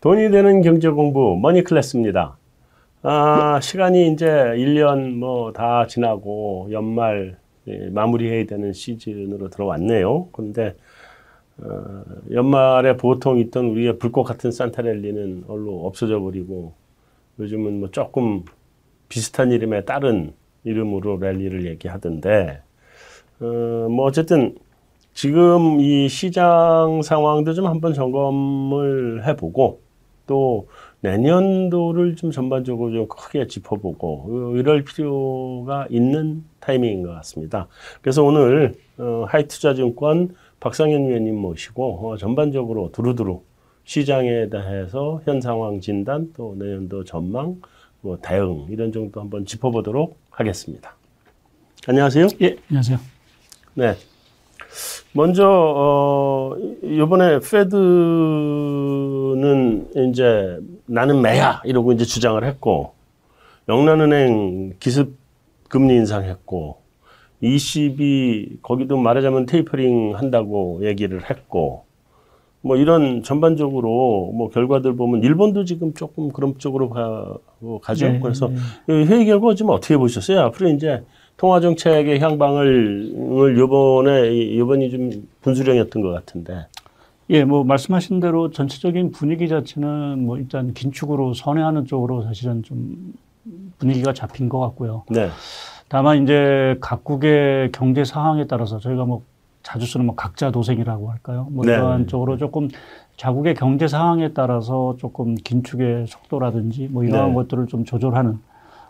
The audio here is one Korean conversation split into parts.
돈이 되는 경제 공부 머니 클래스입니다. 아, 시간이 이제 1년 뭐 다 지나고 연말 예, 마무리해야 되는 시즌으로 들어왔네요. 그런데 어, 연말에 보통 있던 우리의 불꽃 같은 산타랠리는 얼로 없어져 버리고 요즘은 뭐 조금 비슷한 이름에 다른 이름으로 랠리를 얘기하던데 어, 뭐 어쨌든 지금 이 시장 상황도 좀 한번 점검을 해보고 또 내년도를 좀 전반적으로 좀 크게 짚어보고 이럴 필요가 있는 타이밍인 것 같습니다. 그래서 오늘 어, 하이투자증권 박상현 위원님 모시고 어, 전반적으로 두루두루 시장에 대해서 현 상황 진단 또 내년도 전망 뭐 대응 이런 정도 한번 짚어보도록 하겠습니다. 안녕하세요. 예, 안녕하세요. 네. 먼저 어 이번에 페드는 이제 나는 매야 이러고 이제 주장을 했고 영란은행 기습 금리 인상했고 ECB 거기도 말하자면 테이퍼링 한다고 얘기를 했고 뭐 이런 전반적으로 뭐 결과들 보면 일본도 지금 조금 그런 쪽으로 가, 가죠. 네, 그래서 네. 회의 결과 지금 어떻게 보셨어요? 앞으로 이제 통화 정책의 향방을 요번에 이번이 좀 분수령이었던 것 같은데. 예, 뭐 말씀하신 대로 전체적인 분위기 자체는 뭐 일단 긴축으로 선회하는 쪽으로 사실은 좀 분위기가 잡힌 것 같고요. 네. 다만 이제 각국의 경제 상황에 따라서 저희가 뭐 자주 쓰는 뭐 각자 도생이라고 할까요? 뭐 네. 이런 쪽으로 조금 자국의 경제 상황에 따라서 조금 긴축의 속도라든지 뭐 이러한 네. 것들을 좀 조절하는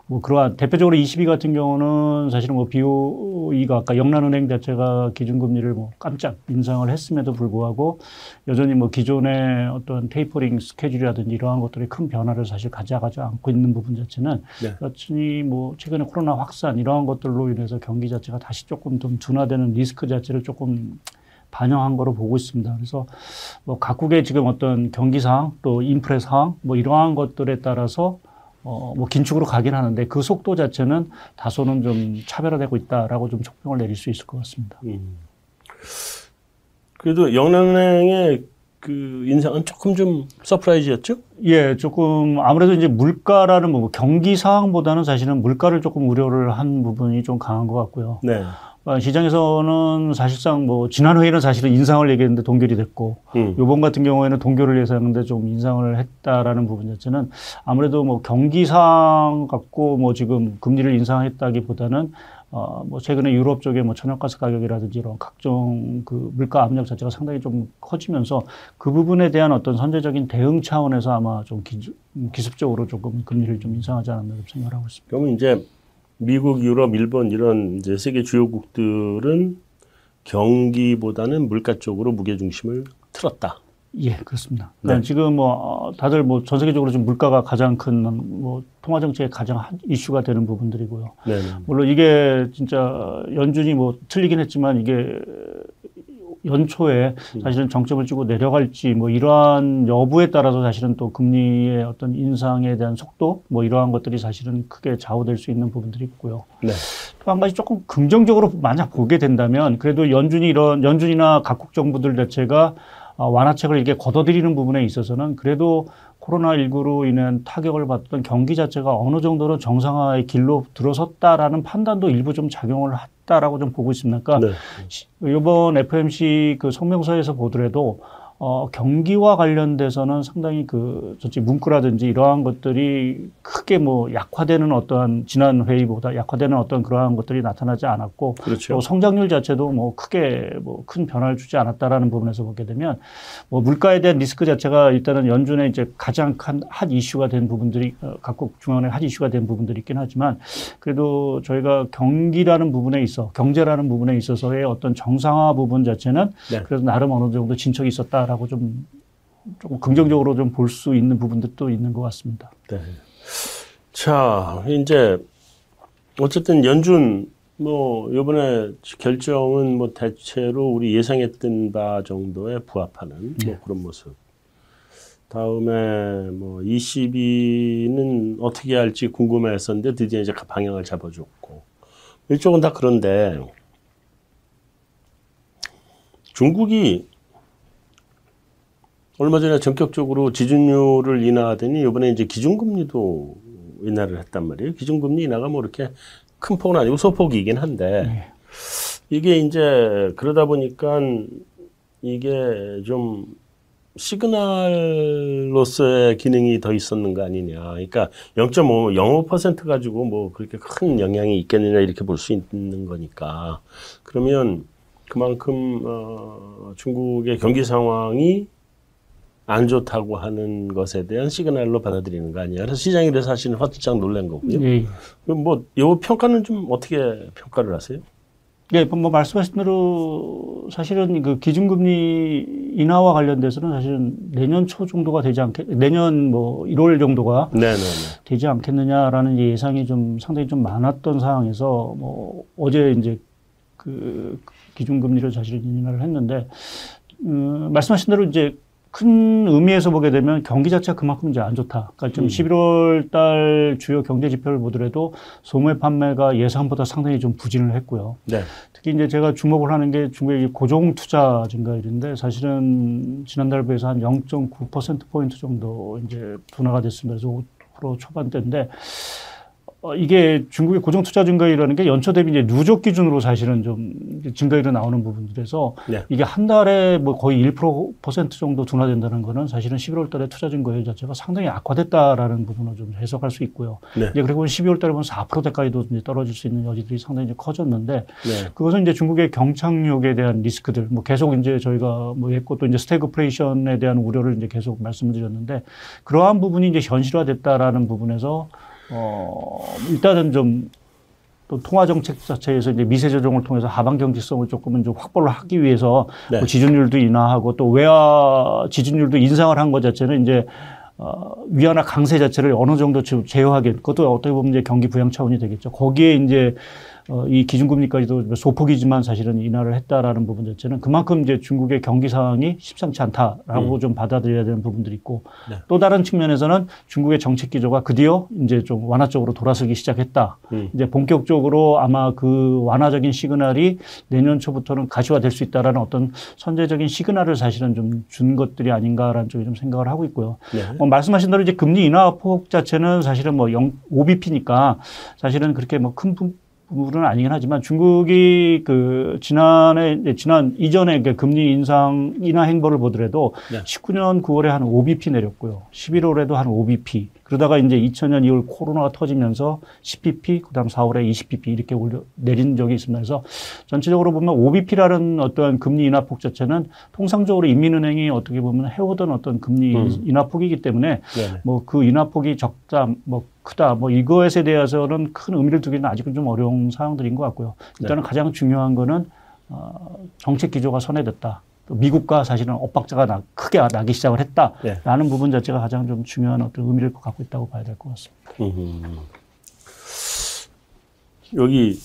뭐 그러한 대표적으로 22 같은 경우는 사실은 뭐 BOE가 아까 영란은행 자체가 기준금리를 뭐 깜짝 인상을 했음에도 불구하고 여전히 뭐 기존의 어떤 테이퍼링 스케줄이라든지 이러한 것들이 큰 변화를 사실 가져가지 않고 있는 부분 자체는 네. 여전히 뭐 최근에 코로나 확산 이러한 것들로 인해서 경기 자체가 다시 조금 좀 둔화되는 리스크 자체를 조금 반영한 거로 보고 있습니다. 그래서 뭐 각국의 지금 어떤 경기 상황 또 인플레 상황 뭐 이러한 것들에 따라서 어, 뭐 긴축으로 가긴 하는데 그 속도 자체는 다소는 좀 차별화되고 있다라고 좀 총평을 내릴 수 있을 것 같습니다. 음. 그래도 영란은행의 그 인상은 조금 좀 surprise였죠? 예, 조금 아무래도 이제 물가라는 뭐 경기 상황보다는 사실은 물가를 조금 우려를 한 부분이 좀 강한 것 같고요. 네. 어, 시장에서는 사실상 뭐 지난 회의는 사실은 인상을 얘기했는데 동결이 됐고 음. 요번 같은 경우에는 동결을 예상했는데 좀 인상을 했다라는 부분 자체는 아무래도 뭐 경기상 갖고 뭐 지금 금리를 인상했다기보다는 어, 뭐 최근에 유럽 쪽에 뭐 천연가스 가격이라든지 이런 각종 그 물가 압력 자체가 상당히 좀 커지면서 그 부분에 대한 어떤 선제적인 대응 차원에서 아마 좀 기, 기습적으로 조금 금리를 좀 인상하지 않았나 생각을 하고 있습니다. 그러면 이제 미국, 유럽, 일본 이런 이제 세계 주요국들은 경기보다는 물가 쪽으로 무게 중심을 틀었다. 예, 그렇습니다. 그러니까 네. 지금 뭐 어, 다들 뭐 전 세계적으로 지금 물가가 가장 큰 뭐 통화 정책의 가장 이슈가 되는 부분들이고요. 네네. 네. 물론 이게 진짜 연준이 뭐 틀리긴 했지만 이게 연초에 음. 사실은 정점을 찍고 내려갈지 뭐 이러한 여부에 따라서 사실은 또 금리의 어떤 인상에 대한 속도 뭐 이러한 것들이 사실은 크게 좌우될 수 있는 부분들이 있고요. 네. 또 한 가지 조금 긍정적으로 만약 보게 된다면 그래도 연준이 이런 연준이나 각국 정부들 자체가 어, 완화책을 이렇게 걷어들이는 부분에 있어서는 그래도 코로나19로 인한 타격을 받던 경기 자체가 어느 정도로 정상화의 길로 들어섰다라는 판단도 일부 좀 작용을 했다라고 좀 보고 있습니다. 그러니까 네. 이번 FMC 그 성명서에서 보더라도 어, 경기와 관련돼서는 상당히 그, 저지 문구라든지 이러한 것들이 크게 뭐 약화되는 어떠한 지난 회의보다 약화되는 어떤 그러한 것들이 나타나지 않았고. 그렇죠. 또 성장률 자체도 뭐 크게 뭐 큰 변화를 주지 않았다라는 부분에서 보게 되면 뭐 물가에 대한 리스크 자체가 일단은 연준의 이제 가장 큰핫 이슈가 된 부분들이 어, 각국 중앙의 핫 이슈가 된 부분들이 있긴 하지만 그래도 저희가 경기라는 부분에 있어 경제라는 부분에 있어서의 어떤 정상화 부분 자체는 네. 그래도 나름 어느 정도 진척이 있었다. 라고 좀 조금 긍정적으로 좀 볼 수 있는 부분들도 있는 것 같습니다. 네. 자, 이제 어쨌든 연준 뭐 요번에 결정은 뭐 대체로 우리 예상했던 바 정도에 부합하는 네. 뭐 그런 모습. 다음에 뭐 ECB는 어떻게 할지 궁금했었는데 드디어 이제 방향을 잡아줬고 이쪽은 다 그런데 중국이 얼마 전에 전격적으로 지준율을 인하하더니 이번에 이제 기준금리도 인하를 했단 말이에요. 기준금리 인하가 뭐 이렇게 큰 폭은 아니고 소폭이긴 한데 네. 이게 이제 그러다 보니까 이게 좀 시그널로서의 기능이 더 있었는 거 아니냐. 그러니까 0.5, 0.5% 가지고 뭐 그렇게 큰 영향이 있겠느냐 이렇게 볼 수 있는 거니까. 그러면 그만큼 어, 중국의 경기 상황이 안 좋다고 하는 것에 대한 시그널로 받아들이는 거 아니야. 그래서 시장이 그래서 사실은 화들짝 놀란 거고요. 예. 그럼 뭐, 요 평가는 좀 어떻게 평가를 하세요? 예, 뭐 말씀하신 대로 사실은 그 기준금리 인하와 관련돼서는 사실은 내년 초 정도가 되지 않겠, 내년 뭐 1월 정도가 네네네. 되지 않겠느냐라는 예상이 좀 상당히 좀 많았던 상황에서 뭐 어제 이제 그 기준금리를 사실은 인하를 했는데, 음, 말씀하신 대로 이제 큰 의미에서 보게 되면 경기 자체가 그만큼 이제 안 좋다. 그러니까 지금 음. 11월 달 주요 경제 지표를 보더라도 소매 판매가 예상보다 상당히 좀 부진을 했고요. 네. 특히 이제 제가 주목을 하는 게 중국의 고정 투자 증가율인데 사실은 지난달 비해서 한 0.9%포인트 정도 이제 둔화가 됐습니다. 그래서 5% 초반대인데 어, 이게 중국의 고정 투자 증가율이라는 게 연초 대비 이제 누적 기준으로 사실은 좀 증가율이 나오는 부분들에서 네. 이게 한 달에 뭐 거의 1% 정도 둔화된다는 거는 사실은 11월 달에 투자 증가율 자체가 상당히 악화됐다라는 부분을 좀 해석할 수 있고요. 네. 이제 그리고 12월 달에 보면 4%대까지도 이제 떨어질 수 있는 여지들이 상당히 이제 커졌는데 네. 그것은 이제 중국의 경착륙에 대한 리스크들 뭐 계속 이제 저희가 뭐 했고 또 이제 스태그플레이션에 대한 우려를 이제 계속 말씀을 드렸는데 그러한 부분이 이제 현실화됐다라는 부분에서 어, 일단은 좀 또 통화 정책 자체에서 이제 미세 조정을 통해서 하방 경제성을 조금은 좀 확보를 하기 위해서 네. 뭐 지준율도 인하하고 또 외화 지준율도 인상을 한 것 자체는 이제 어, 위안화 강세 자체를 어느 정도 제어하게 그것도 어떻게 보면 이제 경기 부양 차원이 되겠죠. 거기에 이제 어, 이 기준금리까지도 소폭이지만 사실은 인하를 했다라는 부분 자체는 그만큼 이제 중국의 경기 상황이 심상치 않다라고 음. 좀 받아들여야 되는 부분들이 있고 네. 또 다른 측면에서는 중국의 정책 기조가 드디어 이제 좀 완화 쪽으로 돌아서기 시작했다. 음. 이제 본격적으로 아마 그 완화적인 시그널이 내년 초부터는 가시화될 수 있다라는 어떤 선제적인 시그널을 사실은 좀 준 것들이 아닌가라는 쪽에 좀 생각을 하고 있고요. 네. 어, 말씀하신 대로 이제 금리 인하 폭 자체는 사실은 뭐 0, 5bp니까 사실은 그렇게 뭐큰 부분은 아니긴 하지만 중국이 그 지난해 지난 이전에 그 금리 인상 인하 행보를 보더라도 네. 19년 9월에 한 5bp 내렸고요. 11월에도 한 5bp. 그러다가 이제 2000년 2월 코로나가 터지면서 10bp, 그다음 4월에 20bp 이렇게 올려 내린 적이 있습니다. 그래서 전체적으로 보면 5bp라는 어떠한 금리 인하폭 자체는 통상적으로 인민은행이 어떻게 보면 해오던 어떤 금리 음. 인하폭이기 때문에 뭐 그 인하폭이 적다, 뭐 크다, 뭐 이것에 대해서는 큰 의미를 두기는 아직은 좀 어려운 상황들인 것 같고요. 일단은 네. 가장 중요한 거는 어, 정책 기조가 선회됐다. 미국과 사실은 엇박자가 나, 크게 나기 시작을 했다라는 네. 부분 자체가 가장 좀 중요한 어떤 의미를 갖고 있다고 봐야 될 것 같습니다. 음. 여기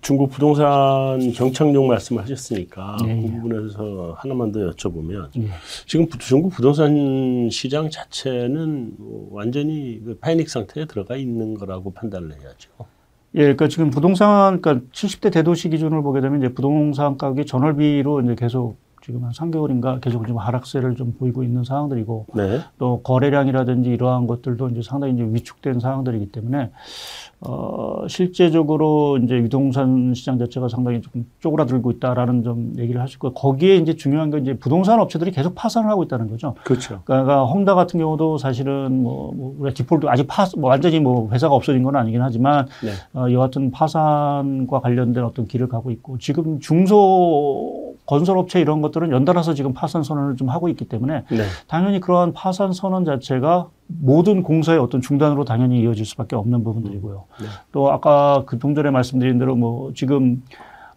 중국 부동산 경착용 말씀하셨으니까 네, 그 부분에서 하나만 더 여쭤보면 네. 지금 중국 부동산 시장 자체는 뭐 완전히 그 파이닉 상태에 들어가 있는 거라고 판단을 해야죠. 예, 그러니까 지금 부동산, 그러니까 70대 대도시 기준을 보게 되면 이제 부동산 가격이 전월비로 이제 계속 지금 한 3개월인가 계속 좀 하락세를 좀 보이고 있는 상황들이고 네. 또 거래량이라든지 이러한 것들도 이제 상당히 이제 위축된 상황들이기 때문에 어, 실제적으로 이제 유동산 시장 자체가 상당히 조금 쪼그라들고 있다라는 좀 얘기를 하실 거예요. 거기에 이제 중요한 건 이제 부동산 업체들이 계속 파산을 하고 있다는 거죠. 그렇죠. 그러니까 헝다 같은 경우도 사실은 뭐, 뭐 우리가 디폴트 아직 파, 뭐 완전히 뭐 회사가 없어진 건 아니긴 하지만 네. 어, 여하튼 파산과 관련된 어떤 길을 가고 있고 지금 중소 건설업체 이런 것들은 연달아서 지금 파산 선언을 좀 하고 있기 때문에 네. 당연히 그러한 파산 선언 자체가 모든 공사의 어떤 중단으로 당연히 이어질 수밖에 없는 부분들이고요. 네. 또 아까 그 동 전에 말씀드린 대로 뭐 지금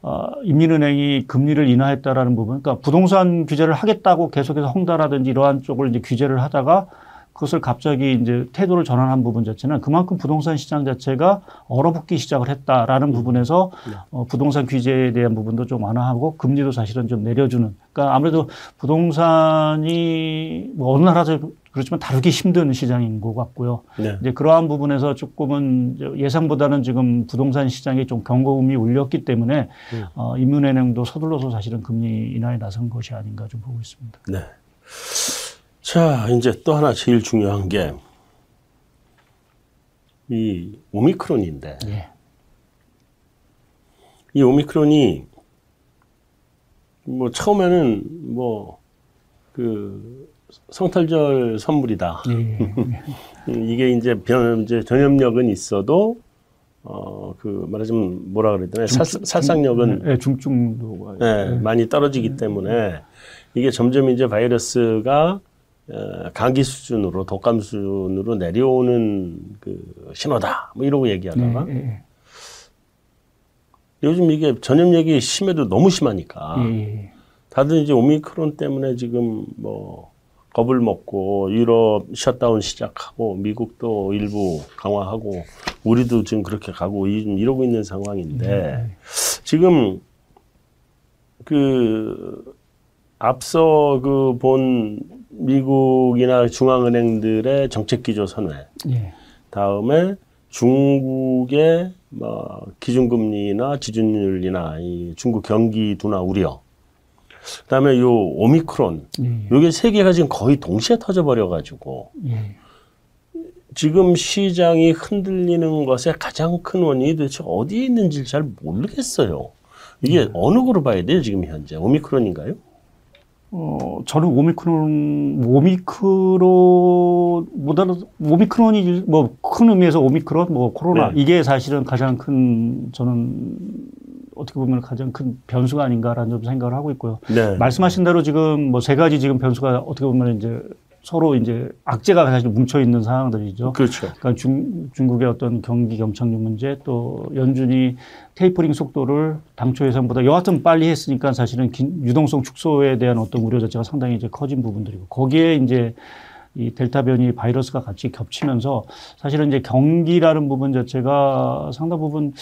어, 인민은행이 금리를 인하했다라는 부분, 그러니까 부동산 규제를 하겠다고 계속해서 헝다라든지 이러한 쪽을 이제 규제를 하다가 그것을 갑자기 이제 태도를 전환한 부분 자체는 그만큼 부동산 시장 자체가 얼어붙기 시작을 했다라는 음. 부분에서 네. 어, 부동산 규제에 대한 부분도 좀 완화하고 금리도 사실은 좀 내려주는. 그러니까 아무래도 부동산이 뭐 어느 나라도 그렇지만 다루기 힘든 시장인 것 같고요. 네. 이제 그러한 부분에서 조금은 예상보다는 지금 부동산 시장에 좀 경고음이 울렸기 때문에 음. 어, 인문은행도 서둘러서 사실은 금리 인하에 나선 것이 아닌가 좀 보고 있습니다. 네. 자, 이제 또 하나 제일 중요한 게 이 오미크론인데 예. 이 오미크론이 뭐 처음에는 뭐 그 성탄절 선물이다. 예. 이게 이제 변 이제 전염력은 있어도 어그 말하자면 뭐라 그래야 되나 살, 살상력은 네, 중증도가 네, 네. 많이 떨어지기 때문에 이게 점점 이제 바이러스가 어, 감기 수준으로 독감 수준으로 내려오는 그 신호다. 뭐 이러고 얘기하다가 네, 네. 요즘 이게 전염력이 심해도 너무 심하니까 네. 다들 이제 오미크론 때문에 지금 뭐 겁을 먹고 유럽 셧다운 시작하고 미국도 일부 강화하고 우리도 지금 그렇게 가고 이러고 있는 상황인데 지금 그 앞서 그 본 미국이나 중앙은행들의 정책 기조 선회. 예. 다음에 중국의 뭐 기준금리나 지준율이나 이 중국 경기 둔화 우려. 그다음에 요 오미크론. 예. 요게 세 개가 지금 거의 동시에 터져 버려 가지고 예. 지금 시장이 흔들리는 것의 가장 큰 원인이 도대체 어디에 있는지 잘 모르겠어요. 이게 예. 어느 거로 봐야 돼요, 지금 현재? 오미크론인가요? 어, 저는 오미크론, 오미크론보다는, 오미크론이 뭐 큰 의미에서 오미크론, 뭐 코로나, 네. 이게 사실은 가장 큰, 저는 어떻게 보면 가장 큰 변수가 아닌가라는 좀 생각을 하고 있고요. 네. 말씀하신 대로 지금 뭐 세 가지 지금 변수가 어떻게 보면 이제 서로 이제 악재가 사실 뭉쳐 있는 상황들이죠. 그렇죠. 그러니까 중, 중국의 어떤 경기 경착륙 문제 또 연준이 테이퍼링 속도를 당초 예상보다 여하튼 빨리 했으니까 사실은 긴, 유동성 축소에 대한 어떤 우려 자체가 상당히 이제 커진 부분들이고 거기에 이제 이 델타 변이 바이러스가 같이 겹치면서 사실은 이제 경기라는 부분 자체가 상당 부분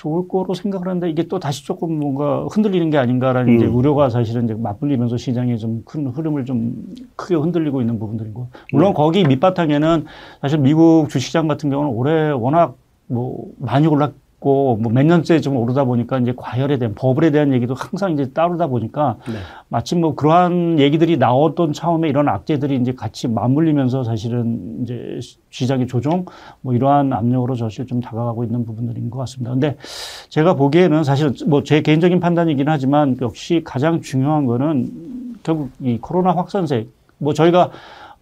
좋을 거로 생각을 하는데 이게 또 다시 조금 뭔가 흔들리는 게 아닌가라는 음. 이제 우려가 사실은 이제 맞불리면서 시장이 좀 큰 흐름을 좀 크게 흔들리고 있는 부분들이고 물론 음. 거기 밑바탕에는 사실 미국 주시장 같은 경우는 올해 워낙 뭐 많이 올랐 있고 뭐 몇 년째 좀 오르다 보니까 이제 과열에 대한 버블에 대한 얘기도 항상 이제 따르다 보니까 네. 마침 뭐 그러한 얘기들이 나왔던 차원에 이런 악재들이 이제 같이 맞물리면서 사실은 이제 시장의 조정 뭐 이러한 압력으로 사실 좀 다가가고 있는 부분들인 것 같습니다. 근데 제가 보기에는 사실은 뭐제 개인적인 판단이긴 하지만 역시 가장 중요한 거는 결국 이 코로나 확산세 뭐 저희가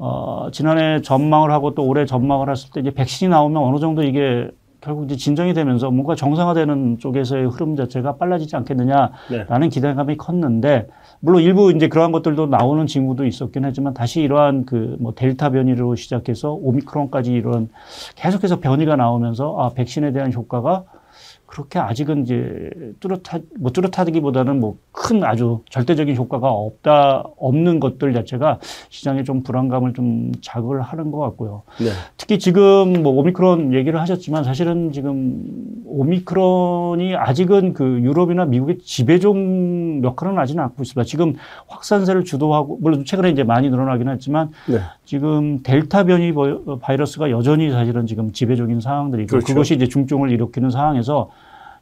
어, 지난해 전망을 하고 또 올해 전망을 했을 때 이제 백신이 나오면 어느 정도 이게 결국 이제 진정이 되면서 뭔가 정상화되는 쪽에서의 흐름 자체가 빨라지지 않겠느냐라는 네. 기대감이 컸는데 물론 일부 이제 그러한 것들도 나오는 징후도 있었긴 하지만 다시 이러한 그 뭐 델타 변이로 시작해서 오미크론까지 이런 계속해서 변이가 나오면서 아 백신에 대한 효과가 그렇게 아직은 이제 뚜렷하 뭐 뚜렷하기보다는 뭐 큰 아주 절대적인 효과가 없다 없는 것들 자체가 시장에 좀 불안감을 좀 자극을 하는 것 같고요. 네. 특히 지금 뭐 오미크론 얘기를 하셨지만 사실은 지금 오미크론이 아직은 그 유럽이나 미국의 지배종 역할은 아직은 않고 있습니다. 지금 확산세를 주도하고 물론 최근에 이제 많이 늘어나긴 했지만 네. 지금 델타 변이 바이러스가 여전히 사실은 지금 지배적인 상황들이고 그렇죠. 그것이 이제 중증을 일으키는 상황에서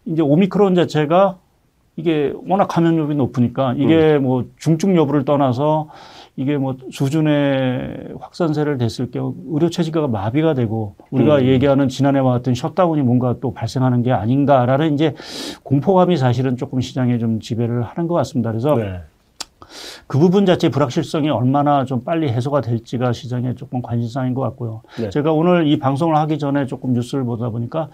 이제 오미크론 자체가 이게 워낙 감염력이 높으니까 이게 음. 뭐 중증 여부를 떠나서 이게 뭐 수준의 확산세를 됐을 경우 의료 체계가 마비가 되고 우리가 음. 얘기하는 지난해와 같은 셧다운이 뭔가 또 발생하는 게 아닌가라는 이제 공포감이 사실은 조금 시장에 좀 지배를 하는 것 같습니다. 그래서 네. 그 부분 자체 불확실성이 얼마나 좀 빨리 해소가 될지가 시장에 조금 관심사인 것 같고요. 네. 제가 오늘 이 방송을 하기 전에 조금 뉴스를 보다 보니까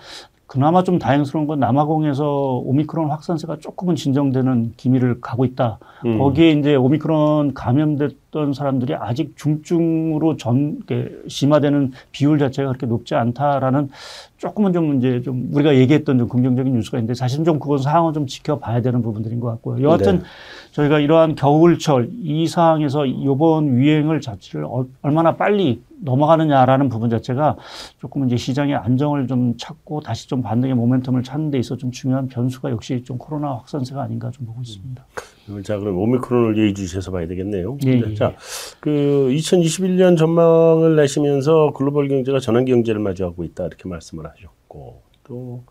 그나마 좀 다행스러운 건 남아공에서 오미크론 확산세가 조금은 진정되는 기미를 가고 있다. 음. 거기에 이제 오미크론 감염됐던 사람들이 아직 중증으로 전, 심화되는 비율 자체가 그렇게 높지 않다라는 조금은 좀 이제 좀 우리가 얘기했던 좀 긍정적인 뉴스가 있는데 사실은 좀 그건 상황을 좀 지켜봐야 되는 부분들인 것 같고요. 여하튼 네. 저희가 이러한 겨울철 이 상황에서 이번 유행을 자체를 얼마나 빨리 넘어가느냐라는 부분 자체가 조금 이제 시장의 안정을 좀 찾고 다시 좀 반등의 모멘텀을 찾는 데 있어 좀 중요한 변수가 역시 좀 코로나 확산세가 아닌가 좀 보고 있습니다. 음. 자, 그럼 오미크론을 예의 주셔서 봐야 되겠네요. 예, 예. 자, 그 2021년 전망을 내시면서 글로벌 경제가 전환 경제를 맞이하고 있다 이렇게 말씀을 하셨고 또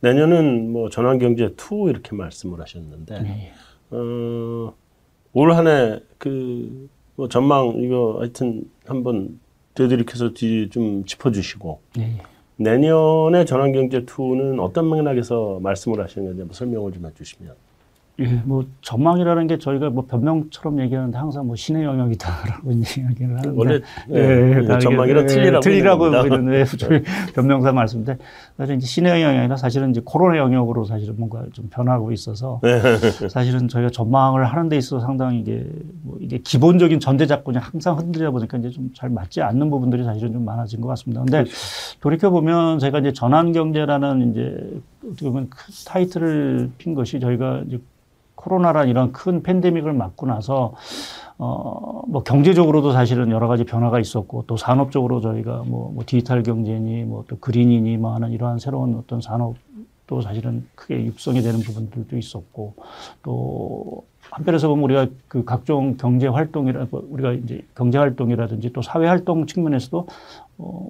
내년은 뭐 전환 경제 2 이렇게 말씀을 하셨는데 예. 어, 올 한해 그 뭐 전망 이거 하여튼 한번 되돌이켜서 좀 짚어주시고 네. 내년에 전환경제 2는 어떤 맥락에서 말씀을 하시는 건지 설명을 좀 해주시면. 예, 뭐 전망이라는 게 저희가 뭐 변명처럼 얘기하는데 항상 뭐 신의 영역이다라고 이야기를 하는데 원래 예, 예, 예 전망이랑 틀리라고 틀리라고 보이는 왜 저희 변명사 말씀인데 사실 이제 신의 영역이 나 사실은 이제 코로나 영역으로 사실은 뭔가 좀 변하고 있어서 네. 사실은 저희가 전망을 하는 데 있어서 상당히 이게 뭐 이게 기본적인 전제 작군이 항상 흔들려 보니까 이제 좀 잘 맞지 않는 부분들이 사실은 좀 많아진 것 같습니다. 근데 그렇죠. 돌이켜 보면 제가 이제 전환 경제라는 이제 어떻게 보면 큰 타이틀을 핀 것이 저희가 이제 코로나란 이런 큰 팬데믹을 맞고 나서 어, 뭐 경제적으로도 사실은 여러 가지 변화가 있었고 또 산업적으로 저희가 뭐, 뭐 디지털 경제니 뭐 또 그린이니 뭐 하는 이러한 새로운 어떤 산업도 사실은 크게 육성이 되는 부분들도 있었고 또 한편에서 보면 우리가 그 각종 경제 활동이라 우리가 이제 경제 활동이라든지 또 사회 활동 측면에서도 어,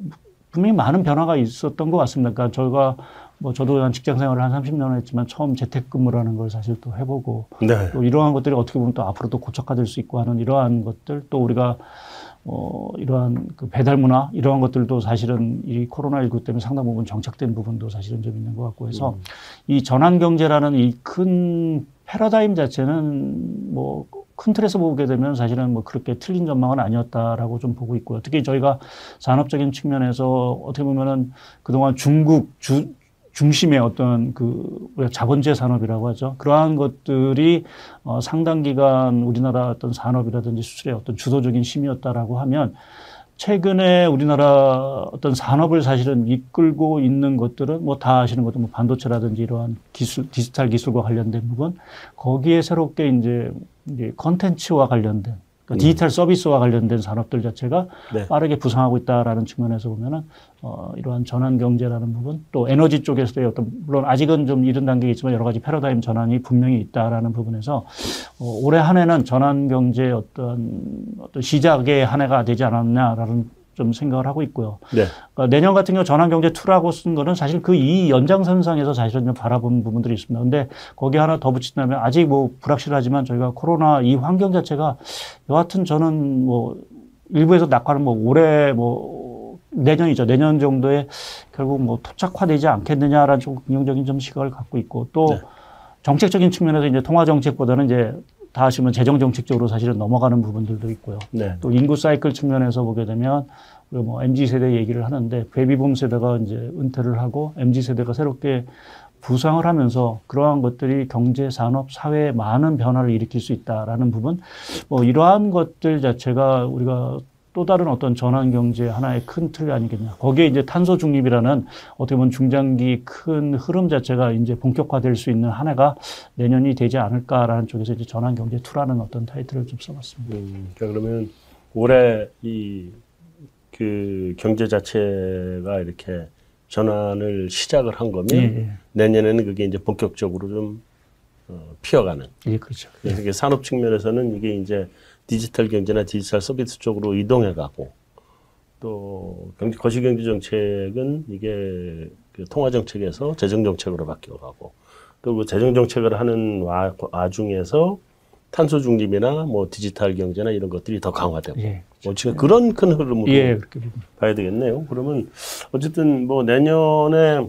분명히 많은 변화가 있었던 것 같습니다. 그러니까 저희가 뭐 저도 한 직장 생활을 한 30년 했지만 처음 재택근무라는 걸 사실 또 해보고 네. 또 이러한 것들이 어떻게 보면 또 앞으로 또 고착화될 수 있고 하는 이러한 것들 또 우리가 어 이러한 그 배달 문화 이러한 것들도 사실은 이 코로나19 때문에 상당 부분 정착된 부분도 사실은 좀 있는 것 같고 해서 음. 이 전환 경제라는 이 큰 패러다임 자체는 뭐큰 틀에서 보게 되면 사실은 뭐 그렇게 틀린 전망은 아니었다라고 좀 보고 있고요. 특히 저희가 산업적인 측면에서 어떻게 보면은 그동안 중국 주, 중심의 어떤 그 우리가 자본주의 산업이라고 하죠. 그러한 것들이 어 상당 기간 우리나라 어떤 산업이라든지 수출의 어떤 주도적인 힘이었다라고 하면 최근에 우리나라 어떤 산업을 사실은 이끌고 있는 것들은 뭐 다 아시는 것도 뭐 반도체라든지 이러한 기술 디지털 기술과 관련된 부분 거기에 새롭게 이제 이제 컨텐츠와 관련된 그러니까 음. 디지털 서비스와 관련된 산업들 자체가 네. 빠르게 부상하고 있다라는 측면에서 보면은 어, 이러한 전환 경제라는 부분 또 에너지 쪽에서의 어떤 물론 아직은 좀 이른 단계이지만 여러 가지 패러다임 전환이 분명히 있다라는 부분에서 어, 올해 한 해는 전환 경제 어떤 어떤 시작의 한 해가 되지 않았냐라는 좀 생각을 하고 있고요. 네. 그러니까 내년 같은 경우 전환경제 2라고 쓴 거는 사실 그 이 연장선상에서 사실은 좀 바라본 부분들이 있습니다. 근데 거기 하나 더 붙인다면 아직 뭐 불확실하지만 저희가 코로나 이 환경 자체가 여하튼 저는 뭐 일부에서 낙관은 뭐 올해 뭐 내년이죠. 내년 정도에 결국 뭐 토착화되지 않겠느냐라는 좀 긍정적인 좀 시각을 갖고 있고 또 네. 정책적인 측면에서 이제 통화 정책보다는 이제 다 아시면 재정 정책적으로 사실은 넘어가는 부분들도 있고요. 네. 또 인구 사이클 측면에서 보게 되면 우리가 뭐 MZ 세대 얘기를 하는데 베이비붐 세대가 이제 은퇴를 하고 MZ 세대가 새롭게 부상을 하면서 그러한 것들이 경제, 산업, 사회에 많은 변화를 일으킬 수 있다라는 부분, 뭐 이러한 것들 자체가 우리가 또 다른 어떤 전환 경제 하나의 큰 틀이 아니겠냐. 거기에 이제 탄소 중립이라는 어떻게 보면 중장기 큰 흐름 자체가 이제 본격화될 수 있는 한 해가 내년이 되지 않을까라는 쪽에서 이제 전환 경제 투라는 어떤 타이틀을 좀 써봤습니다. 음, 그러니까 그러면 올해 이 그 경제 자체가 이렇게 전환을 시작을 한 거면 예, 예. 내년에는 그게 이제 본격적으로 좀 어, 피어가는. 예, 그렇죠. 그래서 예. 산업 측면에서는 이게 이제 디지털 경제나 디지털 서비스 쪽으로 이동해 가고 또 경제 거시 경제 정책은 이게 그 통화 정책에서 재정 정책으로 바뀌어 가고 또 그 재정 정책을 하는 와, 와중에서 탄소 중립이나 뭐 디지털 경제나 이런 것들이 더 강화되고 예, 뭐 지금 그런 큰 흐름으로 예, 봐야 되겠네요. 그러면 어쨌든 뭐 내년에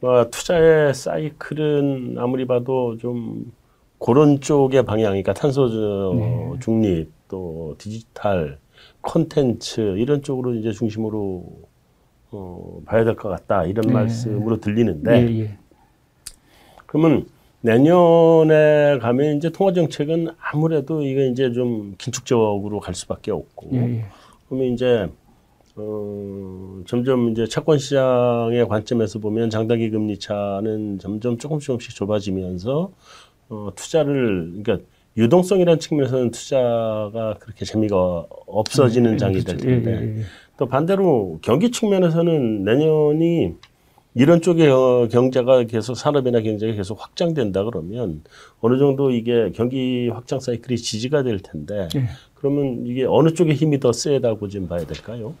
뭐 투자의 사이클은 아무리 봐도 좀 그런 쪽의 방향이니까 탄소 네. 중립 또 디지털 콘텐츠 이런 쪽으로 이제 중심으로 어, 봐야 될 것 같다 이런 네. 말씀으로 들리는데 예, 예. 그러면 내년에 가면 이제 통화 정책은 아무래도 이게 이제 좀 긴축적으로 갈 수밖에 없고 예, 예. 그러면 이제 어, 점점 이제 채권 시장의 관점에서 보면 장단기 금리 차는 점점 조금씩 조금씩 좁아지면서 어, 투자를 그러니까 유동성이라는 측면에서는 투자가 그렇게 재미가 없어지는 네, 장이 될. 텐데 예, 예, 예. 또 반대로 경기 측면에서는 내년이 이런 쪽의 어, 경제가 계속 산업이나 경제가 계속 확장된다 그러면 어느 정도 이게 경기 확장 사이클이 지지가 될 텐데 예. 그러면 이게 어느 쪽의 힘이 더 세다고 좀 봐야 될까요?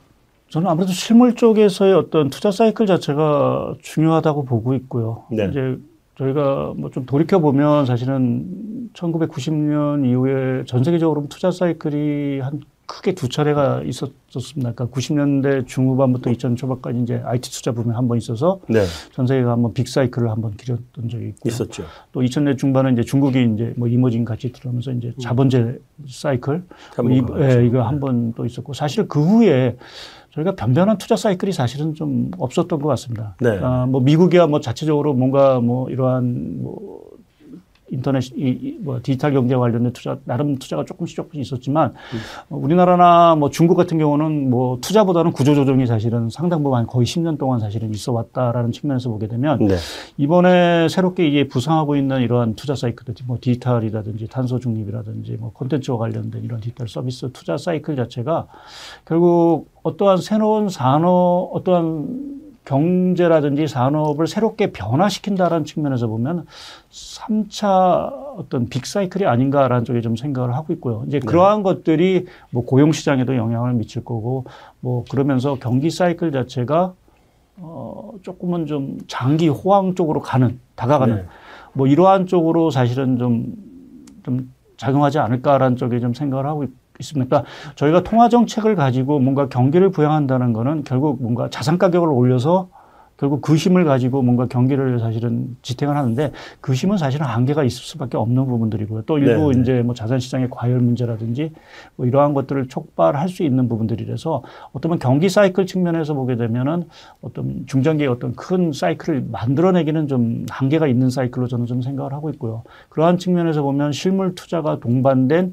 저는 아무래도 실물 쪽에서의 어떤 투자 사이클 자체가 중요하다고 보고 있고요. 네. 이제 저희가 뭐 좀 돌이켜 보면 사실은 1990년 이후에 전 세계적으로 투자 사이클이 한 크게 두 차례가 있었습니다. 그러니까 90년대 중후반부터 2000 초반까지 이제 IT 투자 붐이 한 번 있어서 네. 전 세계가 한번 빅 사이클을 한번 길었던 적이 있고 있었죠. 또 2000년 중반에 이제 중국이 이제 뭐 이머징 같이 들어오면서 이제 음. 자본제 사이클 뭐 이, 예, 이거 한 번 또 있었고 사실 그 후에 저희가 변변한 투자 사이클이 사실은 좀 없었던 것 같습니다. 네. 아, 뭐 미국이야 뭐 자체적으로 뭔가 뭐 이러한 뭐 인터넷 이, 뭐 디지털 경제 관련된 투자 나름 투자가 조금씩 조금씩 있었지만 음. 우리나라나 뭐 중국 같은 경우는 뭐 투자보다는 구조 조정이 사실은 상당 부분 거의 10년 동안 사실은 있어 왔다라는 측면에서 보게 되면 네. 이번에 새롭게 이게 부상하고 있는 이러한 투자 사이클들 뭐 디지털이라든지 탄소 중립이라든지 뭐 콘텐츠와 관련된 이런 디지털 서비스 투자 사이클 자체가 결국 어떠한 새로운 산업 어떠한 경제라든지 산업을 새롭게 변화시킨다라는 측면에서 보면 3차 어떤 빅사이클이 아닌가라는 쪽에 좀 생각을 하고 있고요. 이제 네. 그러한 네. 것들이 뭐 고용 시장에도 영향을 미칠 거고 뭐 그러면서 경기 사이클 자체가 어 조금은 좀 장기 호황 쪽으로 가는 다가가는 네. 뭐 이러한 쪽으로 사실은 좀좀 작용하지 않을까라는 쪽에 좀 생각을 하고 있고 있습니까? 저희가 통화 정책을 가지고 뭔가 경기를 부양한다는 거는 결국 뭔가 자산 가격을 올려서 결국 그 힘을 가지고 뭔가 경기를 사실은 지탱을 하는데 그 힘은 사실은 한계가 있을 수밖에 없는 부분들이고요. 또 일부 네. 이제 뭐 자산 시장의 과열 문제라든지 뭐 이러한 것들을 촉발할 수 있는 부분들이라서 어떤 경기 사이클 측면에서 보게 되면은 어떤 중장기의 어떤 큰 사이클을 만들어내기는 좀 한계가 있는 사이클로 저는 좀 생각을 하고 있고요. 그러한 측면에서 보면 실물 투자가 동반된 어,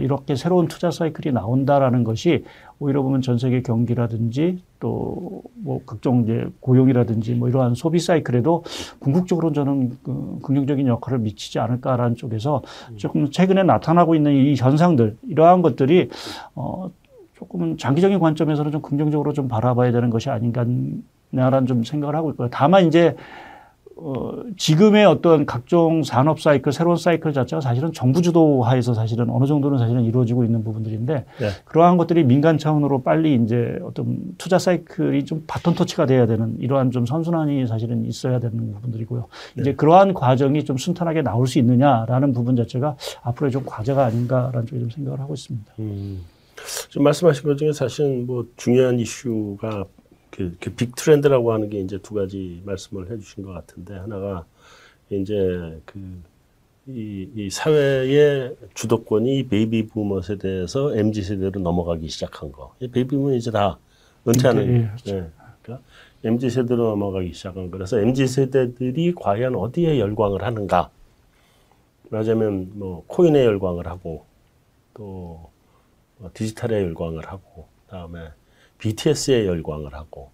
이렇게 새로운 투자 사이클이 나온다라는 것이 오히려 보면 전 세계 경기라든지 또 뭐 각종 이제 고용이라든지 뭐 이러한 소비 사이클에도 궁극적으로 저는 그 긍정적인 역할을 미치지 않을까라는 쪽에서 조금 최근에 나타나고 있는 이 현상들 이러한 것들이 어 조금은 장기적인 관점에서는 좀 긍정적으로 좀 바라봐야 되는 것이 아닌가라는 좀 생각을 하고 있고요. 다만 이제 어, 지금의 어떤 각종 산업 사이클, 새로운 사이클 자체가 사실은 정부 주도하에서 사실은 어느 정도는 사실은 이루어지고 있는 부분들인데 네. 그러한 것들이 민간 차원으로 빨리 이제 어떤 투자 사이클이 좀 바톤 터치가 돼야 되는 이러한 좀 선순환이 사실은 있어야 되는 부분들이고요. 네. 이제 그러한 과정이 좀 순탄하게 나올 수 있느냐라는 부분 자체가 앞으로의 좀 과제가 아닌가라는 쪽에 좀 생각을 하고 있습니다. 음. 좀 말씀하신 것 중에 사실 뭐 중요한 이슈가 그, 그 big trend라고 하는 게 이제 두 가지 말씀을 해주신 것 같은데 하나가 이제 그 이, 이 사회의 주도권이 베이비 부머 세대에서 MZ 세대로 넘어가기 시작한 거. 베이비 부머는 이제 다 은퇴하는. 네. 네. 그러니까 MZ 세대로 넘어가기 시작한 거. 그래서 MZ 세대들이 과연 어디에 열광을 하는가? 말하자면 뭐 코인에 열광을 하고 또뭐 디지털에 열광을 하고 그다음에 BTS에 열광을 하고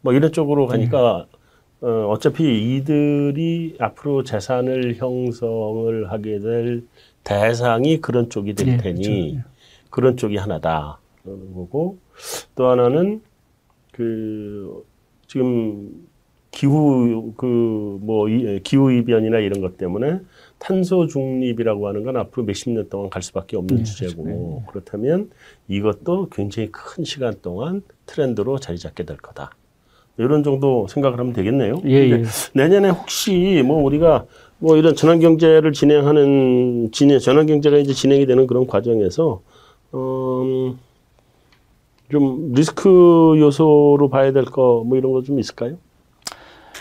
뭐 이런 쪽으로 가니까 네. 어, 어차피 이들이 앞으로 재산을 형성을 하게 될 대상이 그런 쪽이 될 네, 테니 네, 그렇죠. 그런 쪽이 하나다 그러는 거고 또 하나는 그 지금 기후 그 뭐 기후 이변이나 이런 것 때문에 탄소 중립이라고 하는 건 앞으로 몇십 년 동안 갈 수밖에 없는 네, 주제고 네. 그렇다면 이것도 굉장히 큰 시간 동안 트렌드로 자리 잡게 될 거다. 이런 정도 생각을 하면 되겠네요. 예, 예. 내년에 혹시 뭐 우리가 뭐 이런 전환 경제를 진행하는 진행 전환 경제가 이제 진행이 되는 그런 과정에서 음, 좀 리스크 요소로 봐야 될 거 뭐 이런 거 좀 있을까요?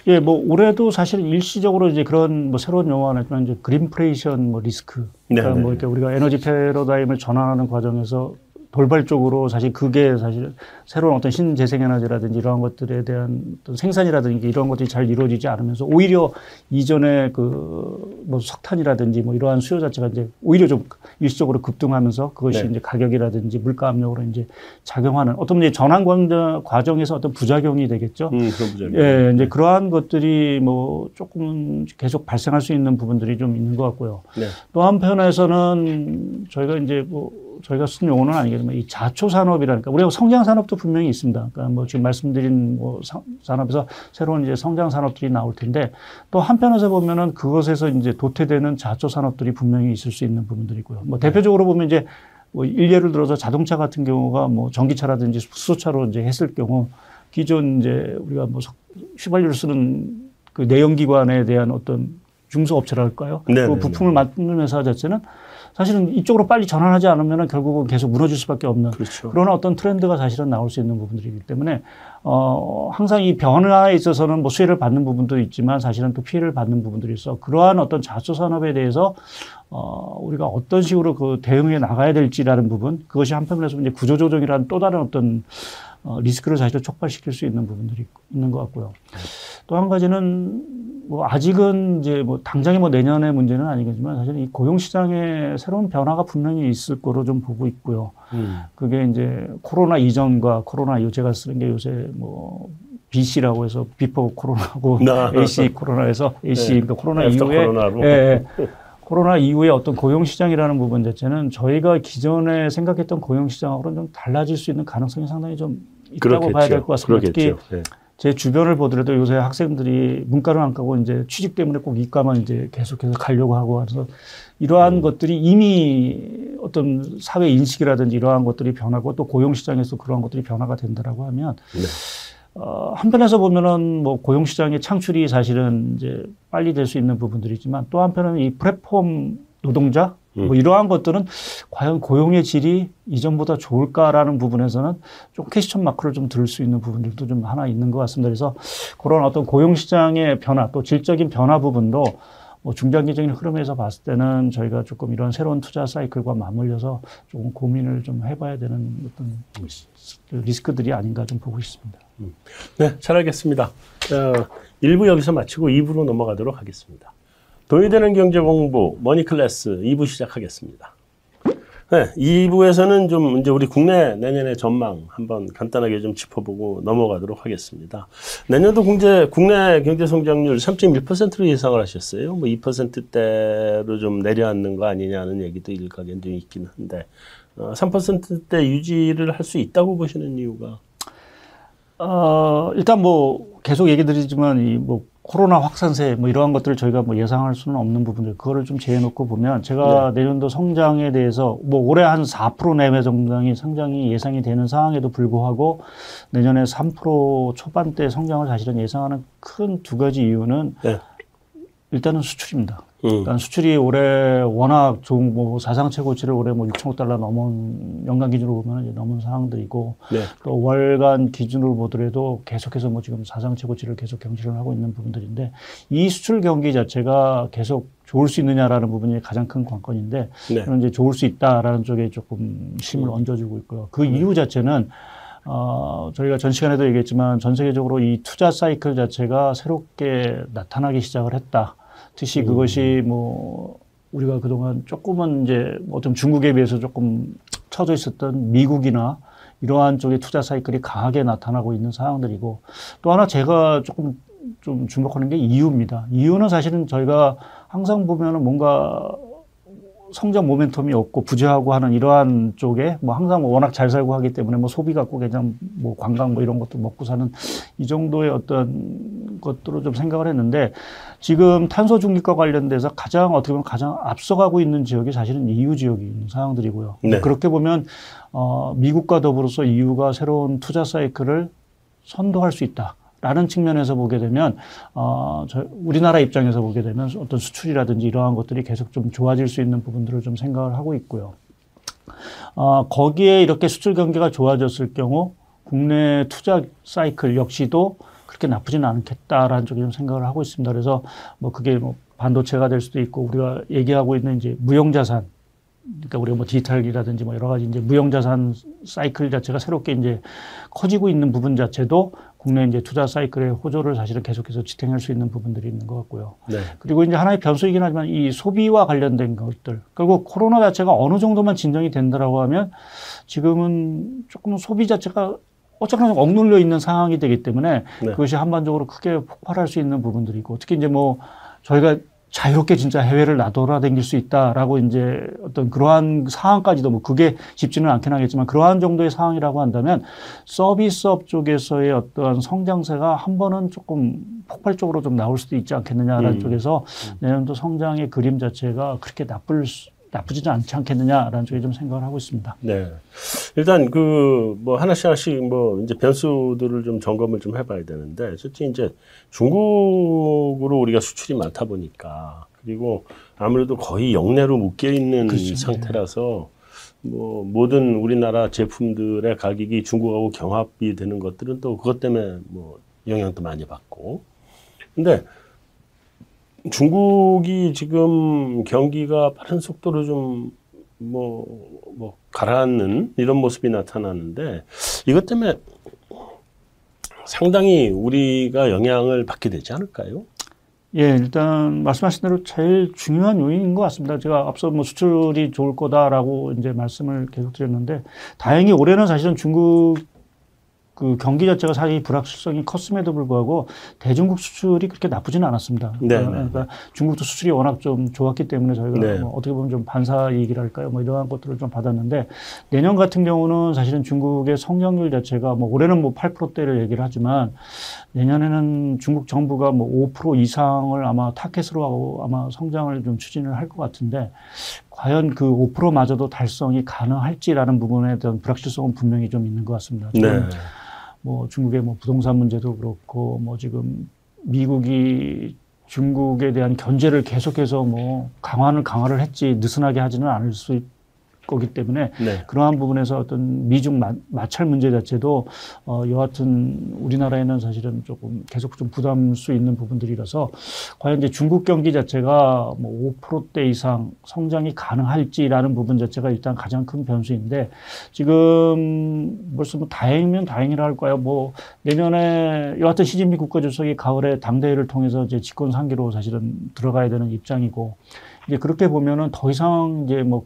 예, 뭐 올해도 사실 일시적으로 이제 그런 뭐 새로운 용어가 나지만 이제 그린프레이션 뭐 리스크. 그러니까 네, 뭐 네. 이렇게 우리가 에너지 패러다임을 전환하는 과정에서 돌발적으로 사실 그게 사실 새로운 어떤 신재생에너지라든지 이러한 것들에 대한 어떤 생산이라든지 이런 것들이 잘 이루어지지 않으면서 오히려 이전에 그 뭐 석탄이라든지 뭐 이러한 수요 자체가 이제 오히려 좀 일시적으로 급등하면서 그것이 네. 이제 가격이라든지 물가 압력으로 이제 작용하는 어떤 이제 전환 과정에서 어떤 부작용이 되겠죠. 음, 부작용. 예, 이제 그러한 것들이 뭐 조금은 계속 발생할 수 있는 부분들이 좀 있는 것 같고요. 네. 또 한편에서는 저희가 이제 뭐 저희가 쓴 용어는 아니겠지만 이 자초 산업이라니까 우리가 성장 산업도 분명히 있습니다. 그러니까 뭐 지금 말씀드린 뭐 산업에서 새로운 이제 성장 산업들이 나올 텐데 또 한편에서 보면은 그것에서 이제 도태되는 자초 산업들이 분명히 있을 수 있는 부분들이고요. 뭐 대표적으로 보면 이제 뭐 일례를 들어서 자동차 같은 경우가 뭐 전기차라든지 수소차로 이제 했을 경우 기존 이제 우리가 뭐 휘발유를 쓰는 그 내연기관에 대한 어떤 중소업체랄까요? 네, 그 네, 부품을 만드는 회사 자체는 사실은 이쪽으로 빨리 전환하지 않으면 결국은 계속 무너질 수밖에 없는 그렇죠. 그런 어떤 트렌드가 사실은 나올 수 있는 부분들이기 때문에 어 항상 이 변화에 있어서는 뭐 수혜를 받는 부분도 있지만 사실은 또 피해를 받는 부분들이 있어 그러한 어떤 자수 산업에 대해서 어 우리가 어떤 식으로 그 대응해 나가야 될지라는 부분 그것이 한편에서 이제 구조조정이라는 또 다른 어떤 어, 리스크를 사실 촉발시킬 수 있는 부분들이 있는 것 같고요. 또 한 가지는 뭐 아직은 이제 뭐 당장에 뭐 내년의 문제는 아니겠지만 사실 이 고용 시장에 새로운 변화가 분명히 있을 거로 좀 보고 있고요. 음. 그게 이제 코로나 이전과 코로나 이후 제가 쓰는 게 요새 뭐 BC라고 해서 before 코로나고 AC 코로나에서 AC 네. 그러니까 코로나 이후에 예, 예. 코로나 이후에 어떤 고용 시장이라는 부분 자체는 저희가 기존에 생각했던 고용 시장하고는 좀 달라질 수 있는 가능성이 상당히 좀 있다고 그렇겠죠. 봐야 될 것 같습니다. 그러겠죠. 특히 네. 제 주변을 보더라도 요새 학생들이 문과를 안 가고 이제 취직 때문에 꼭 이과만 이제 계속해서 가려고 하고 해서 이러한 음. 것들이 이미 어떤 사회 인식이라든지 이러한 것들이 변하고 또 고용 시장에서 그러한 것들이 변화가 된다라고 하면 네. 어, 한편에서 보면은 뭐 고용 시장의 창출이 사실은 이제 빨리 될 수 있는 부분들이지만 또 한편은 이 플랫폼 노동자 음. 뭐 이러한 것들은 과연 고용의 질이 이전보다 좋을까라는 부분에서는 좀 퀘스천 마크를 좀 들을 수 있는 부분들도 좀 하나 있는 것 같습니다. 그래서 그런 어떤 고용 시장의 변화 또 질적인 변화 부분도 뭐 중장기적인 흐름에서 봤을 때는 저희가 조금 이런 새로운 투자 사이클과 맞물려서 조금 고민을 좀 해봐야 되는 어떤 리스크들이 아닌가 좀 보고 있습니다. 음. 네, 잘 알겠습니다. 어, 1부 여기서 마치고 2부로 넘어가도록 하겠습니다. 돈이 되는 경제 공부 머니 클래스 2부 시작하겠습니다. 네, 2부에서는 좀 이제 우리 국내 내년의 전망 한번 간단하게 좀 짚어보고 넘어가도록 하겠습니다. 내년도 국제, 국내 경제 성장률 3.1%로 예상을 하셨어요. 뭐 2%대로 좀 내려앉는 거 아니냐는 얘기도 일각에 좀 있긴 한데, 어, 3%대 유지를 할 수 있다고 보시는 이유가? 어, 일단 뭐 계속 얘기 드리지만 이뭐 코로나 확산세 뭐 이러한 것들을 저희가 뭐 예상할 수는 없는 부분들 그거를 좀 재해놓고 보면 제가 네. 내년도 성장에 대해서 뭐 올해 한 4% 내외 성장이 성장이 예상이 되는 상황에도 불구하고 내년에 3% 초반대 성장을 사실은 예상하는 큰 두 가지 이유는 네. 일단은 수출입니다. 음. 그러니까 수출이 올해 워낙 좋은 뭐 사상 최고치를 올해 뭐 6천억 달러 넘은 연간 기준으로 보면 이제 넘은 상황들이고 네. 또 월간 기준으로 보더라도 계속해서 뭐 지금 사상 최고치를 계속 경신을 하고 있는 부분들인데 이 수출 경기 자체가 계속 좋을 수 있느냐라는 부분이 가장 큰 관건인데 네. 저는 이제 좋을 수 있다라는 쪽에 조금 힘을 음. 얹어주고 있고요. 그 음. 이유 자체는 어, 저희가 전 시간에도 얘기했지만 전 세계적으로 이 투자 사이클 자체가 새롭게 나타나기 시작을 했다. 특히 그것이 뭐 우리가 그동안 조금은 이제 어떤 중국에 비해서 조금 처져 있었던 미국이나 이러한 쪽의 투자 사이클이 강하게 나타나고 있는 상황들이고 또 하나 제가 조금 좀 주목하는 게 이유입니다. 이유는 사실은 저희가 항상 보면은 뭔가 성장 모멘텀이 없고 부재하고 하는 이러한 쪽에 뭐 항상 뭐 워낙 잘 살고 하기 때문에 뭐 소비 갖고 그냥 뭐 관광 뭐 이런 것도 먹고 사는 이 정도의 어떤 것들로 좀 생각을 했는데 지금 탄소 중립과 관련돼서 가장 어떻게 보면 가장 앞서가고 있는 지역이 사실은 EU 있는 상황들이고요. 네. 그렇게 보면 어 미국과 더불어서 EU가 새로운 투자 사이클을 선도할 수 있다. 라는 측면에서 보게 되면 어, 저 우리나라 입장에서 보게 되면 어떤 수출이라든지 이러한 것들이 계속 좀 좋아질 수 있는 부분들을 좀 생각을 하고 있고요. 어, 거기에 이렇게 수출 경기가 좋아졌을 경우 국내 투자 사이클 역시도 그렇게 나쁘지는 않겠다라는 쪽에 좀 생각을 하고 있습니다. 그래서 뭐 그게 뭐 반도체가 될 수도 있고 우리가 얘기하고 있는 이제 무형자산 그러니까 우리가 뭐 디지털이라든지 뭐 여러 가지 이제 무형자산 사이클 자체가 새롭게 이제 커지고 있는 부분 자체도 국내 이제 투자 사이클의 호조를 사실은 계속해서 지탱할 수 있는 부분들이 있는 것 같고요. 네. 그리고 이제 하나의 변수이긴 하지만 이 소비와 관련된 것들 그리고 코로나 자체가 어느 정도만 진정이 된다라고 하면 지금은 조금 소비 자체가 어쨌거나 억눌려 있는 상황이 되기 때문에 네. 그것이 한반적으로 크게 폭발할 수 있는 부분들이고 특히 이제 뭐 저희가 자유롭게 진짜 해외를 나돌아다닐 수 있다라고 이제 어떤 그러한 상황까지도 뭐 그게 쉽지는 않긴 하겠지만 그러한 정도의 상황이라고 한다면 서비스업 쪽에서의 어떤 성장세가 한 번은 조금 폭발적으로 좀 나올 수도 있지 않겠느냐라는 음. 쪽에서 내년도 성장의 그림 자체가 그렇게 나쁠 수 나쁘지는 않지 않겠느냐라는 쪽에 좀 생각을 하고 있습니다. 네. 일단 그 뭐 하나씩 하나씩 뭐 이제 변수들을 좀 점검을 좀 해봐야 되는데 솔직히 이제 중국으로 우리가 수출이 많다 보니까 그리고 아무래도 거의 영내로 묶여 있는 그렇죠. 상태라서 뭐 모든 우리나라 제품들의 가격이 중국하고 경합이 되는 것들은 또 그것 때문에 뭐 영향도 많이 받고 근데 중국이 지금 경기가 빠른 속도로 좀 뭐, 뭐, 가라앉는 이런 모습이 나타나는데 이것 때문에 상당히 우리가 영향을 받게 되지 않을까요? 예, 일단 말씀하신 대로 제일 중요한 요인인 것 같습니다. 제가 앞서 뭐 수출이 좋을 거다라고 이제 말씀을 계속 드렸는데 다행히 올해는 사실은 중국 그 경기 자체가 사실 불확실성이 컸음에도 불구하고 대중국 수출이 그렇게 나쁘지는 않았습니다. 네, 네. 그러니까 중국도 수출이 워낙 좀 좋았기 때문에 저희가 네. 뭐 어떻게 보면 좀 반사 이익이랄까요, 뭐 이러한 것들을 좀 받았는데 내년 같은 경우는 사실은 중국의 성장률 자체가 뭐 올해는 뭐 8%대를 얘기를 하지만 내년에는 중국 정부가 뭐 5% 이상을 아마 타켓으로 하고 아마 성장을 좀 추진을 할 것 같은데 과연 그 5%마저도 달성이 가능할지라는 부분에 대한 불확실성은 분명히 좀 있는 것 같습니다. 네. 뭐 중국의 뭐 부동산 문제도 그렇고 뭐 지금 미국이 중국에 대한 견제를 계속해서 뭐 강화를 강화를 했지 느슨하게 하지는 않을 수 거기 때문에 네. 그러한 부분에서 어떤 미중 마, 마찰 문제 자체도 어, 여하튼 우리나라에는 사실은 조금 계속 좀 부담 수 있는 부분들이라서 과연 이제 중국 경기 자체가 뭐 5%대 이상 성장이 가능할지라는 부분 자체가 일단 가장 큰 변수인데 지금 벌써 뭐 다행이면 다행이라 할까요? 뭐 내년에 여하튼 시진핑 국가주석이 가을에 당대회를 통해서 이제 집권 상기로 사실은 들어가야 되는 입장이고 이제 그렇게 보면은 더 이상 이제 뭐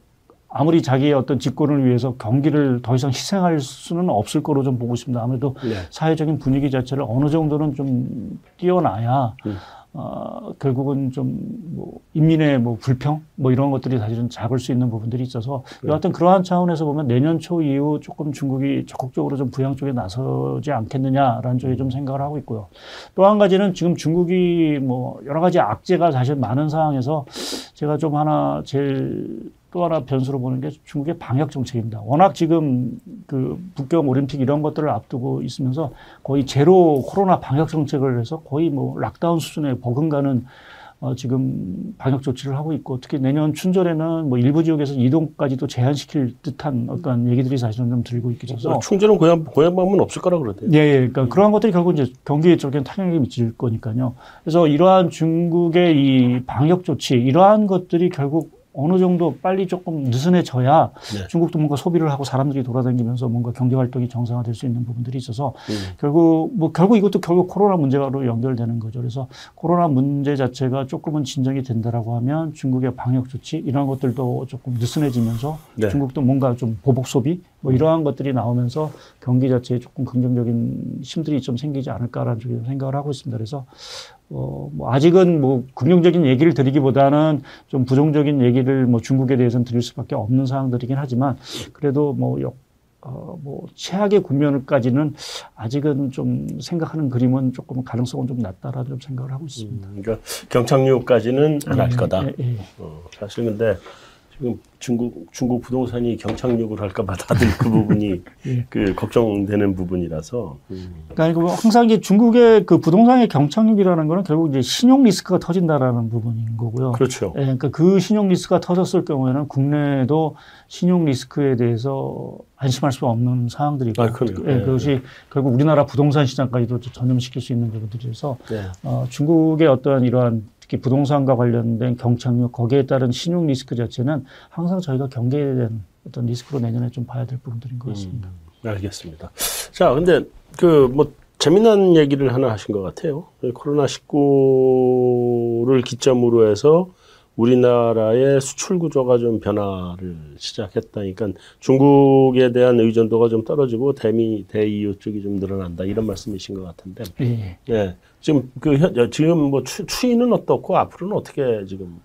아무리 자기의 어떤 집권을 위해서 경기를 더 이상 희생할 수는 없을 거로 좀 보고 있습니다. 아무래도 네. 사회적인 분위기 자체를 어느 정도는 좀 띄어놔야 음. 어, 결국은 좀뭐 인민의 뭐 불평 뭐 이런 것들이 사실은 작을 수 있는 부분들이 있어서 네. 여하튼 그러한 차원에서 보면 내년 초 이후 조금 중국이 적극적으로 좀 부양 쪽에 나서지 않겠느냐라는 쪽에 좀 생각을 하고 있고요. 또 한 가지는 지금 중국이 뭐 여러 가지 악재가 사실 많은 상황에서 제가 좀 하나 제일 또 하나 변수로 보는 게 중국의 방역 정책입니다. 워낙 지금 그 북경 올림픽 이런 것들을 앞두고 있으면서 거의 제로 코로나 방역 정책을 해서 거의 뭐 락다운 수준의 버금가는 어, 지금 방역 조치를 하고 있고 특히 내년 춘절에는 뭐 일부 지역에서 이동까지도 제한시킬 듯한 어떤 얘기들이 사실은 좀 들고 있기 있어서 충절은 고향 고향 방문 없을 거라 그러대요. 예, 예. 그러니까 음. 그러한 것들이 결국 이제 경기 쪽에는 타격이 미칠 거니까요. 그래서 이러한 중국의 이 방역 조치 이러한 것들이 결국 어느 정도 빨리 조금 느슨해져야 네. 중국도 뭔가 소비를 하고 사람들이 돌아다니면서 뭔가 경제 활동이 정상화될 수 있는 부분들이 있어서 음. 결국 뭐 결국 이것도 결국 코로나 문제로 연결되는 거죠. 그래서 코로나 문제 자체가 조금은 진정이 된다라고 하면 중국의 방역 조치 이런 것들도 조금 느슨해지면서 네. 중국도 뭔가 좀 보복 소비 뭐 이러한 것들이 나오면서 경기 자체에 조금 긍정적인 힘들이 좀 생기지 않을까라는 쪽에 생각을 하고 있습니다. 그래서 어, 뭐 아직은 뭐 긍정적인 얘기를 드리기보다는 좀 부정적인 얘기를 뭐 중국에 대해서는 드릴 수밖에 없는 상황들이긴 하지만 그래도 뭐 역, 어, 뭐 최악의 국면까지는 아직은 좀 생각하는 그림은 조금 가능성은 좀 낮다라는 좀 생각을 하고 있습니다. 음, 그러니까 경착륙까지는 안할 네, 거다. 예, 예. 어, 사실 근데 지금 중국 중국 부동산이 경착륙을 할까봐 다들 그 부분이 예. 그 걱정되는 부분이라서. 음. 그러니까 뭐 항상 이제 중국의 그 부동산의 경착륙이라는 거는 결국 이제 신용 리스크가 터진다라는 부분인 거고요. 그렇죠. 예, 그러니까 그 신용 리스크가 터졌을 경우에는 국내에도 신용 리스크에 대해서 안심할 수 없는 상황들이고, 아, 예, 네. 그것이 결국 우리나라 부동산 시장까지도 전염시킬 수 있는 부분들이어서 네. 어, 중국의 어떠한 이러한 특히 부동산과 관련된 경착륙 거기에 따른 신용 리스크 자체는 항상 저희가 대한 어떤 리스크로 내년에 좀 봐야 될 부분들인 것 같습니다. 음, 알겠습니다. 자, 근데 그 뭐 재미난 얘기를 하나 하신 것 같아요. 코로나 19를 기점으로 해서 우리나라의 수출 구조가 좀 변화를 시작했다니까 중국에 대한 의존도가 좀 떨어지고 대미 대이유 쪽이 좀 늘어난다 이런 말씀이신 것 같은데. 예. 예. 지금 그 현, 지금 뭐 추, 추이는 어떻고 앞으로는 어떻게 지금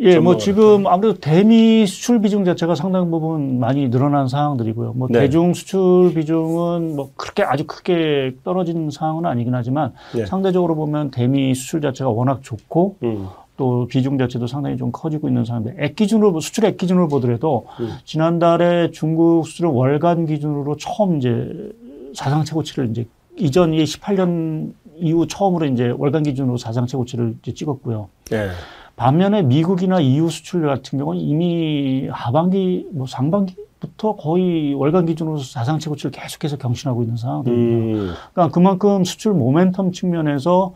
예, 뭐 지금 아무래도 대미 수출 비중 자체가 상당 부분 많이 늘어난 상황들이고요. 뭐 네. 대중 수출 비중은 뭐 그렇게 아주 크게 떨어진 상황은 아니긴 하지만 네. 상대적으로 보면 대미 수출 자체가 워낙 좋고 음. 또 비중 자체도 상당히 좀 커지고 있는 상황인데 액 기준으로 수출 액 기준으로 보더라도 음. 지난달에 중국 수출은 월간 기준으로 처음 이제 사상 최고치를 이제 이전 이 18년 이후 처음으로 이제 월간 기준으로 사상 최고치를 이제 찍었고요. 네. 반면에 미국이나 EU 수출 같은 경우는 이미 하반기 뭐 상반기 부터 거의 월간 기준으로 사상 최고치를 계속해서 경신하고 있는 상황입니다. 음. 그러니까 그만큼 수출 모멘텀 측면에서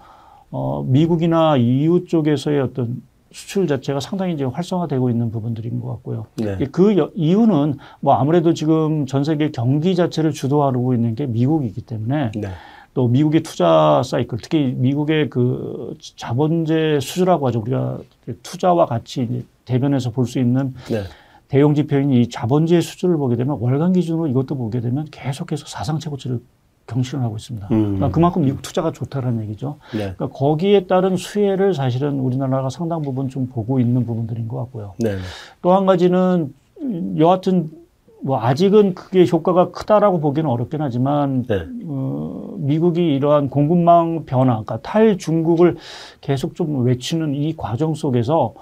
어 미국이나 EU 쪽에서의 어떤 수출 자체가 상당히 이제 활성화되고 있는 부분들인 것 같고요. 네. 그 이유는 뭐 아무래도 지금 전 세계 경기 자체를 주도하고 있는 게 미국이기 때문에 네. 또 미국의 투자 사이클, 특히 미국의 그 자본재 수주라고 하죠. 우리가 투자와 같이 이제 대변해서 볼 수 있는 네. 대형 지표인 이 자본재 수주를 보게 되면 월간 기준으로 이것도 보게 되면 계속해서 사상 최고치를 경신을 하고 있습니다. 음. 그러니까 그만큼 미국 투자가 좋다라는 얘기죠. 네. 그러니까 거기에 따른 수혜를 사실은 우리나라가 상당 부분 좀 보고 있는 부분들인 것 같고요. 네. 또한 가지는 여하튼 뭐 아직은 그게 효과가 크다라고 보기는 어렵긴 하지만 네. 어, 미국이 이러한 공급망 변화, 그러니까 탈중국을 계속 좀 외치는 이 과정 속에서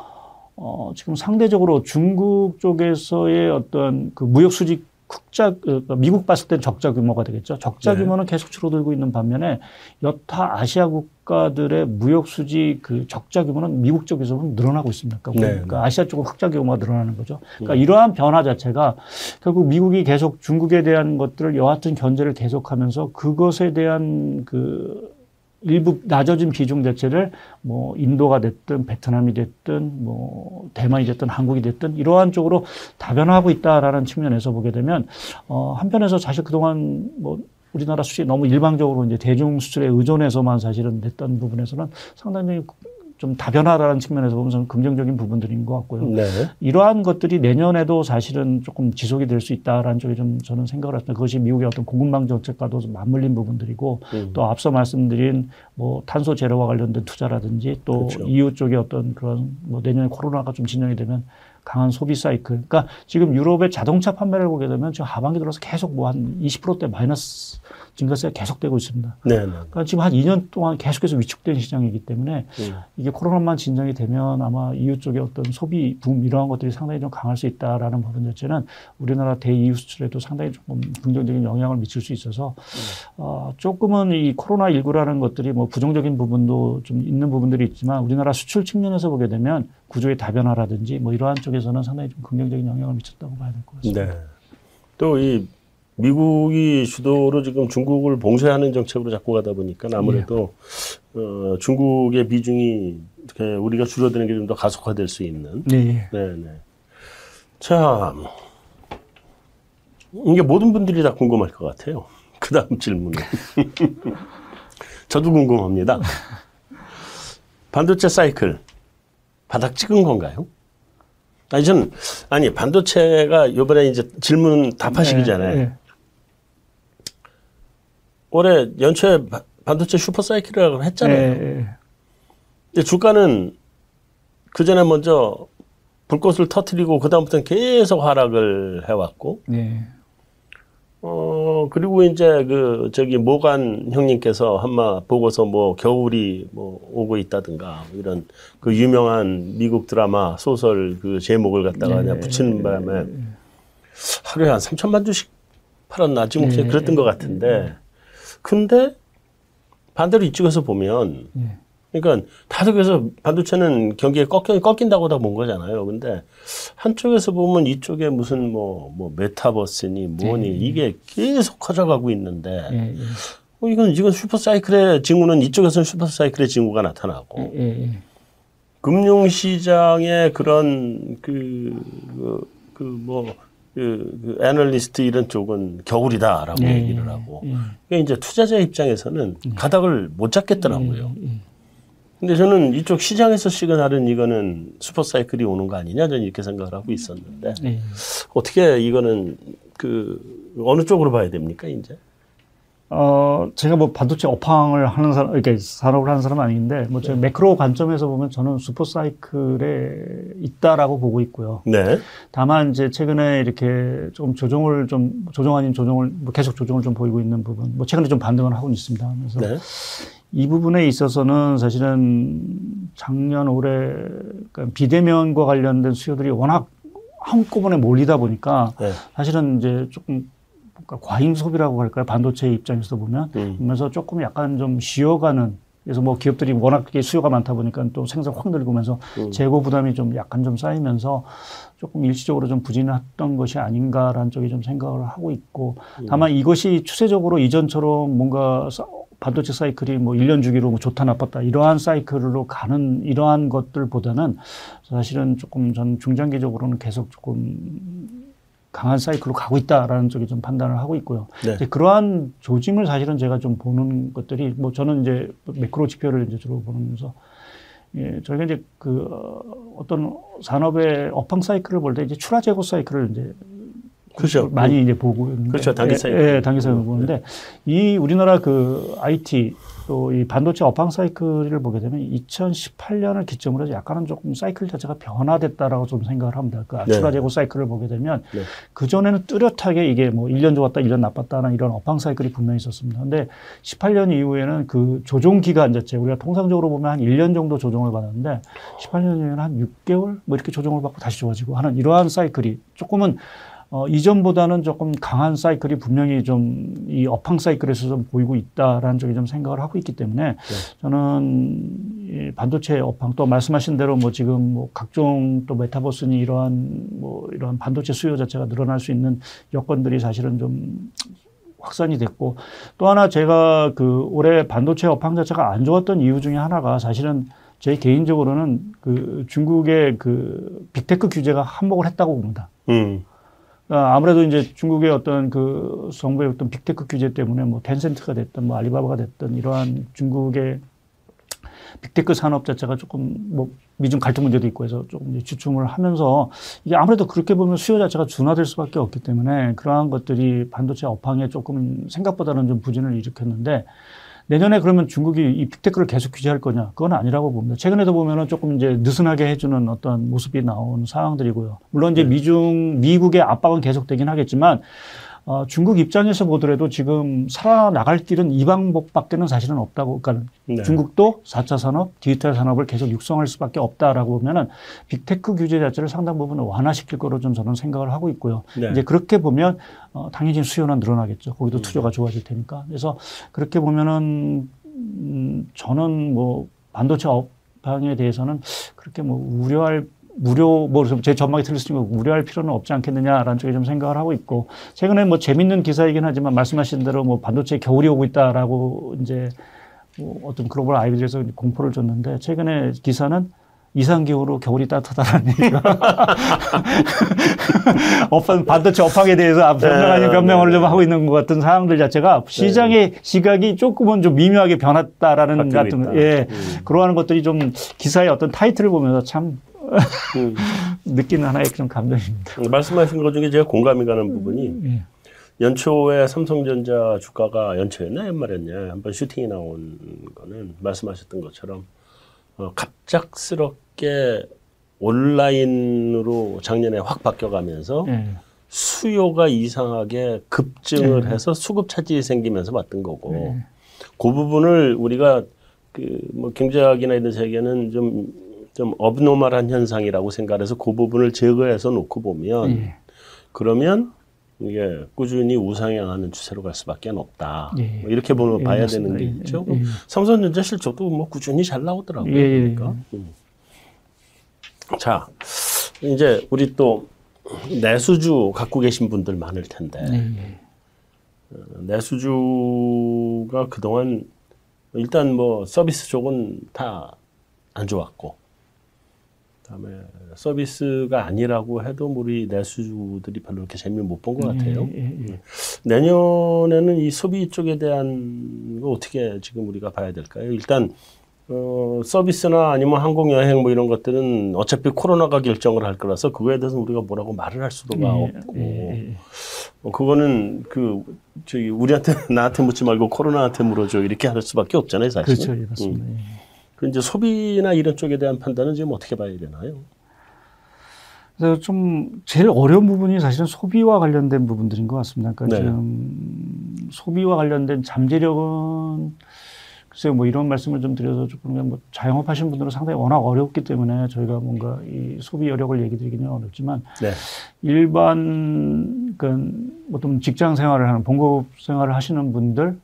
어, 지금 상대적으로 중국 쪽에서의 어떤 그 무역 수직 흑자 그 미국 봤을 땐 적자 규모가 되겠죠. 적자 네. 규모는 계속 줄어들고 있는 반면에 여타 아시아 국가들의 무역 수지 그 적자 규모는 미국 쪽에서 는 늘어나고 있습니다. 그러니까, 네. 그러니까 아시아 쪽은 흑자 규모가 늘어나는 거죠. 그러니까 네. 이러한 변화 자체가 결국 미국이 계속 중국에 대한 것들을 여하튼 견제를 계속하면서 그것에 대한 그 일부 낮아진 비중 자체를 뭐 인도가 됐든 베트남이 됐든 뭐 대만이 됐든 한국이 됐든 이러한 쪽으로 다변화하고 있다라는 측면에서 보게 되면 어 한편에서 사실 그동안 뭐 우리나라 수출이 너무 일방적으로 이제 대중 수출에 의존해서만 사실은 냈던 부분에서는 상당히 좀 다변화라는 측면에서 보면 저는 긍정적인 부분들인 것 같고요. 네. 이러한 것들이 내년에도 사실은 조금 지속이 될 수 있다라는 쪽에 좀 저는 생각을 했습니다. 그것이 미국의 어떤 공급망 정책과도 맞물린 부분들이고 음. 또 앞서 말씀드린 뭐 탄소 제로와 관련된 투자라든지 또 그렇죠. EU 쪽의 어떤 그런 뭐 내년에 코로나가 좀 진정이 되면 강한 소비 사이클. 그러니까 지금 유럽의 자동차 판매를 보게 되면 지금 하반기 들어서 계속 뭐 한 20%대 마이너스 증가세가 계속되고 있습니다. 네, 네. 그러니까 지금 한 2년 동안 계속해서 위축된 시장이기 때문에 네. 이게 코로나만 진정이 되면 아마 EU 쪽의 어떤 소비 붐 이러한 것들이 상당히 좀 강할 수 있다라는 부분 자체는 우리나라 대이유 수출에도 상당히 조금 긍정적인 영향을 미칠 수 있어서 네. 어, 조금은 이 코로나 19라는 것들이 뭐 부정적인 부분도 좀 있는 부분들이 있지만 우리나라 수출 측면에서 보게 되면 구조의 다변화라든지 뭐 이러한 쪽에서는 상당히 좀 긍정적인 영향을 미쳤다고 봐야 될 것 같습니다. 네. 또이 미국이 주도로 지금 중국을 봉쇄하는 정책으로 자꾸 가다 보니까 아무래도 예. 어, 중국의 비중이 우리가 줄어드는 게 좀 더 가속화될 수 있는. 네. 네, 네. 자, 이게 모든 분들이 다 궁금할 것 같아요. 그 다음 질문은. 저도 궁금합니다. 반도체 사이클 바닥 찍은 건가요? 아니, 전, 아니, 반도체가 이번에 이제 질문 답하시기잖아요. 네, 네. 올해 연초에 반도체 슈퍼사이클이라고 했잖아요. 네. 근데 주가는 그 전에 먼저 불꽃을 터트리고 그다음부터는 계속 하락을 해왔고. 네. 어, 그리고 이제 그, 저기, 모간 형님께서 한마 보고서 뭐, 겨울이 뭐, 오고 있다든가, 이런 그 유명한 미국 드라마 소설 그 제목을 갖다가 네. 그냥 붙이는 바람에 하루에 한 3천만 주씩 팔았나? 지금 네. 그랬던 것 같은데, 근데 반대로 이쪽에서 보면 예. 그러니까 다들 그래서 반도체는 경기에 꺾여, 꺾인다고 다 본 거잖아요. 근데 한쪽에서 보면 이쪽에 무슨 뭐, 뭐 메타버스니 뭐니 예. 이게 계속 커져가고 있는데 예. 예. 어, 이건, 이건 슈퍼사이클의 징후는 이쪽에서는 슈퍼사이클의 징후가 나타나고 예, 예, 금융시장의 그런 그, 그, 그 뭐, 그, 그 애널리스트 이런 쪽은 겨울이다라고 네, 얘기를 하고 네. 그러니까 이제 투자자 입장에서는 네. 가닥을 못 잡겠더라고요. 근데 저는 이쪽 시장에서 시그널은 이거는 super cycle이 오는 거 아니냐 저는 이렇게 생각을 하고 있었는데 네. 어떻게 이거는 그 어느 쪽으로 봐야 됩니까 이제? 어, 제가 뭐 반도체 업황을 하는 사람, 이렇게 산업을 하는 사람 은 아닌데, 뭐, 제 네. 매크로 관점에서 보면 저는 super cycle에 있다라고 보고 있고요. 네. 다만 이제 최근에 이렇게 좀 조정을 좀, 조정 아닌 조정을, 뭐 계속 조정을 좀 보이고 있는 부분, 뭐 최근에 좀 반등을 하고 있습니다. 그래서 네. 이 부분에 있어서는 사실은 작년 올해 그러니까 비대면과 관련된 수요들이 워낙 한꺼번에 몰리다 보니까 네. 사실은 이제 조금 과잉 소비라고 할까요? 반도체 입장에서 보면 음. 그러면서 조금 약간 좀 쉬어가는 그래서 뭐 기업들이 워낙 수요가 많다 보니까 또 생산 확 늘고면서 음. 재고 부담이 좀 약간 좀 쌓이면서 조금 일시적으로 좀 부진했던 것이 아닌가라는 쪽에 좀 생각을 하고 있고 음. 다만 이것이 추세적으로 이전처럼 뭔가 반도체 사이클이 뭐 1년 주기로 뭐 좋다 나빴다 이러한 사이클로 가는 이러한 것들보다는 사실은 조금 전 중장기적으로는 계속 조금 강한 사이클로 가고 있다라는 쪽에 좀 판단을 하고 있고요. 네. 그러한 조짐을 사실은 제가 좀 보는 것들이 뭐 저는 이제 매크로 지표를 이제 주로 보면서 예, 저희가 이제 그 어떤 산업의 업황 사이클을 볼 때 이제 출하 재고 사이클을 이제 그렇죠. 많이 이제 보고 있는데 그렇죠. 단기 사이클. 예, 예 단기 사이클 보는데 네. 이 우리나라 그 IT 또 이 반도체 업황 사이클을 보게 되면 2018년을 기점으로 해서 약간은 조금 사이클 자체가 변화됐다라고 좀 생각을 합니다. 그 네. 추가 재고 사이클을 보게 되면 네. 그 전에는 뚜렷하게 이게 뭐 1년 좋았다, 1년 나빴다는 이런 업황 사이클이 분명히 있었습니다. 근데 18년 이후에는 그 조정 기간 자체 우리가 통상적으로 보면 한 1년 정도 조정을 받았는데 18년 이후에는 한 6개월 뭐 이렇게 조정을 받고 다시 좋아지고 하는 이러한 사이클이 조금은 어, 이전보다는 조금 강한 사이클이 분명히 좀 이 업황 사이클에서 좀 보이고 있다라는 쪽에 좀 생각을 하고 있기 때문에 네. 저는 이 반도체 업황 또 말씀하신 대로 뭐 지금 뭐 각종 또 메타버스니 이러한 뭐 이러한 반도체 수요 자체가 늘어날 수 있는 여건들이 사실은 좀 확산이 됐고 또 하나 제가 그 올해 반도체 업황 자체가 안 좋았던 이유 중에 하나가 사실은 제 개인적으로는 그 중국의 그 빅테크 규제가 한몫을 했다고 봅니다. 음. 어, 아무래도 이제 중국의 어떤 그 정부의 어떤 빅테크 규제 때문에 뭐 텐센트가 됐든 뭐 알리바바가 됐든 이러한 중국의 빅테크 산업 자체가 조금 뭐 미중 갈등 문제도 있고 해서 조금 주춤을 하면서 이게 아무래도 그렇게 보면 수요 자체가 준화될 수밖에 없기 때문에 그러한 것들이 반도체 업황에 조금 생각보다는 좀 부진을 일으켰는데 내년에 그러면 중국이 이 빅테크를 계속 규제할 거냐? 그건 아니라고 봅니다. 최근에도 보면은 조금 이제 느슨하게 해주는 어떤 모습이 나온 상황들이고요. 물론 이제 네. 미중, 미국의 압박은 계속되긴 하겠지만 어, 중국 입장에서 보더라도 지금 살아나갈 길은 이 방법밖에는 사실은 없다고. 그러니까 네. 중국도 4차 산업, 디지털 산업을 계속 육성할 수밖에 없다라고 보면은 빅테크 규제 자체를 상당 부분 완화시킬 거로 좀 저는 생각을 하고 있고요. 네. 이제 그렇게 보면 어, 당연히 수요는 늘어나겠죠. 거기도 음. 투자가 좋아질 테니까. 그래서 그렇게 보면은 음, 저는 뭐 반도체 업황에 대해서는 그렇게 뭐 우려할 무료 뭐제 전망이 틀릴 수 있는 우려할 필요는 없지 않겠느냐라는 쪽에 좀 생각을 하고 있고 최근에 뭐 재밌는 기사이긴 하지만 말씀하신 대로 뭐 반도체 겨울이 오고 있다라고 이제 뭐 어떤 글로벌 아이들에서 공포를 줬는데 최근에 기사는 이상기후로 겨울이 따뜻하다는 얘기가 업황 반도체 업황에 대해서 변명 아닌 네, 변명을 네, 좀 하고 있는 것 같은 상황들 자체가 시장의 네. 시각이 조금은 좀 미묘하게 변했다라는 같은 예 음. 그러한 것들이 좀 기사의 어떤 타이틀을 보면서 참 음. 느끼는 하나의 좀 감정입니다. 말씀하신 것 중에 제가 공감이 가는 부분이 음, 예. 연초에 삼성전자 주가가 연초였나 연말이었냐 한번 슈팅이 나온 거는 말씀하셨던 것처럼 어, 갑작스럽게 온라인으로 작년에 확 바뀌어가면서 예. 수요가 이상하게 급증을 예. 해서 수급 차질이 생기면서 왔던 거고 예. 그 부분을 우리가 그 뭐 경제학이나 이런 세계는 좀 좀 업노멀한 현상이라고 생각해서 그 부분을 제거해서 놓고 보면 예. 그러면 이게 꾸준히 우상향하는 추세로 갈 수밖에 없다. 예. 뭐 이렇게 보면 예, 봐야 되는 게 예, 있죠. 예. 삼성전자 실적도 뭐 꾸준히 잘 나오더라고요. 예, 그러니까. 음. 자, 이제 우리 또 내수주 갖고 계신 분들 많을 텐데 어, 내수주가 그동안 일단 뭐 서비스 쪽은 다 안 좋았고 그다음에 서비스가 아니라고 해도 우리 내수주들이 별로 그렇게 재미를 못 본 것 같아요. 예, 예, 예. 음. 내년에는 이 소비 쪽에 대한 거 어떻게 지금 우리가 봐야 될까요? 일단 어, 서비스나 아니면 항공 여행 뭐 이런 것들은 어차피 코로나가 결정을 할 거라서 그거에 대해서 우리가 뭐라고 말을 할 수도가 예, 없고 예, 어, 그거는 그 저기 우리한테 나한테 묻지 말고 코로나한테 물어줘 이렇게 할 수밖에 없잖아요, 사실. 그렇죠, 예, 맞습니다. 음. 그 이제 소비나 이런 쪽에 대한 판단은 지금 어떻게 봐야 되나요? 그래서 좀 제일 어려운 부분이 사실은 소비와 관련된 부분들인 것 같습니다. 그러니까 네. 지금 소비와 관련된 잠재력은 글쎄요, 뭐 이런 말씀을 좀 드려서 조금 뭐 자영업 하시는 분들은 상당히 워낙 어렵기 때문에 저희가 뭔가 이 소비 여력을 얘기 드리기는 어렵지만 네. 일반 그 어떤 직장 생활을 하는 봉급 생활을 하시는 분들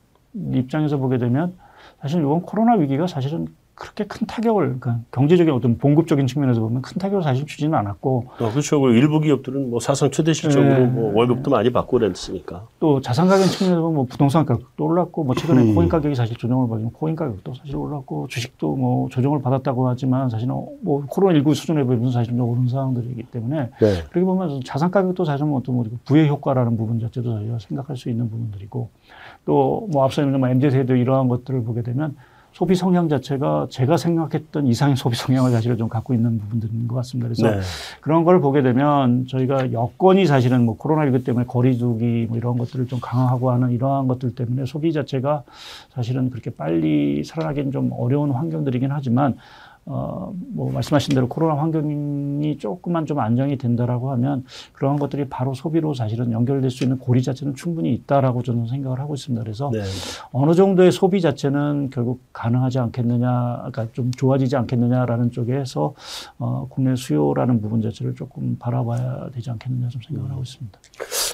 입장에서 보게 되면 사실 이번 코로나 위기가 사실은 그렇게 큰 타격을 그러니까 경제적인 어떤 봉급적인 측면에서 보면 큰 타격을 사실 주지는 않았고 어, 그렇죠. 일부 기업들은 뭐 사상 최대 실적으로 네. 뭐 월급도 많이 받고 그랬으니까 또 자산 가격 측면에서 보면 뭐 부동산 가격도 올랐고 뭐 최근에 음. 코인 가격이 사실 조정을 받으면 코인 가격도 사실 올랐고 주식도 뭐 조정을 받았다고 하지만 사실은 뭐 코로나 19 수준에 비해서 사실 좀 오른 상황들이기 때문에 네. 그렇게 보면 자산 가격도 사실 뭐 어떤 뭐 부의 효과라는 부분 자체도 저희가 생각할 수 있는 부분들이고 또 뭐 앞서 있는 뭐 MZ 세대 이러한 것들을 보게 되면 소비 성향 자체가 제가 생각했던 이상의 소비 성향을 사실은 좀 갖고 있는 부분들인 것 같습니다. 그래서 네. 그런 걸 보게 되면 저희가 여건이 사실은 뭐 코로나19 때문에 거리두기 뭐 이런 것들을 좀 강화하고 하는 이러한 것들 때문에 소비 자체가 사실은 그렇게 빨리 살아나기는 좀 어려운 환경들이긴 하지만 어, 뭐, 말씀하신 대로 코로나 환경이 조금만 좀 안정이 된다라고 하면 그러한 것들이 바로 소비로 사실은 연결될 수 있는 고리 자체는 충분히 있다라고 저는 생각을 하고 있습니다. 그래서 네. 어느 정도의 소비 자체는 결국 가능하지 않겠느냐, 그러니까 좀 좋아지지 않겠느냐라는 쪽에서 어, 국내 수요라는 부분 자체를 조금 바라봐야 되지 않겠느냐 좀 생각을 하고 있습니다.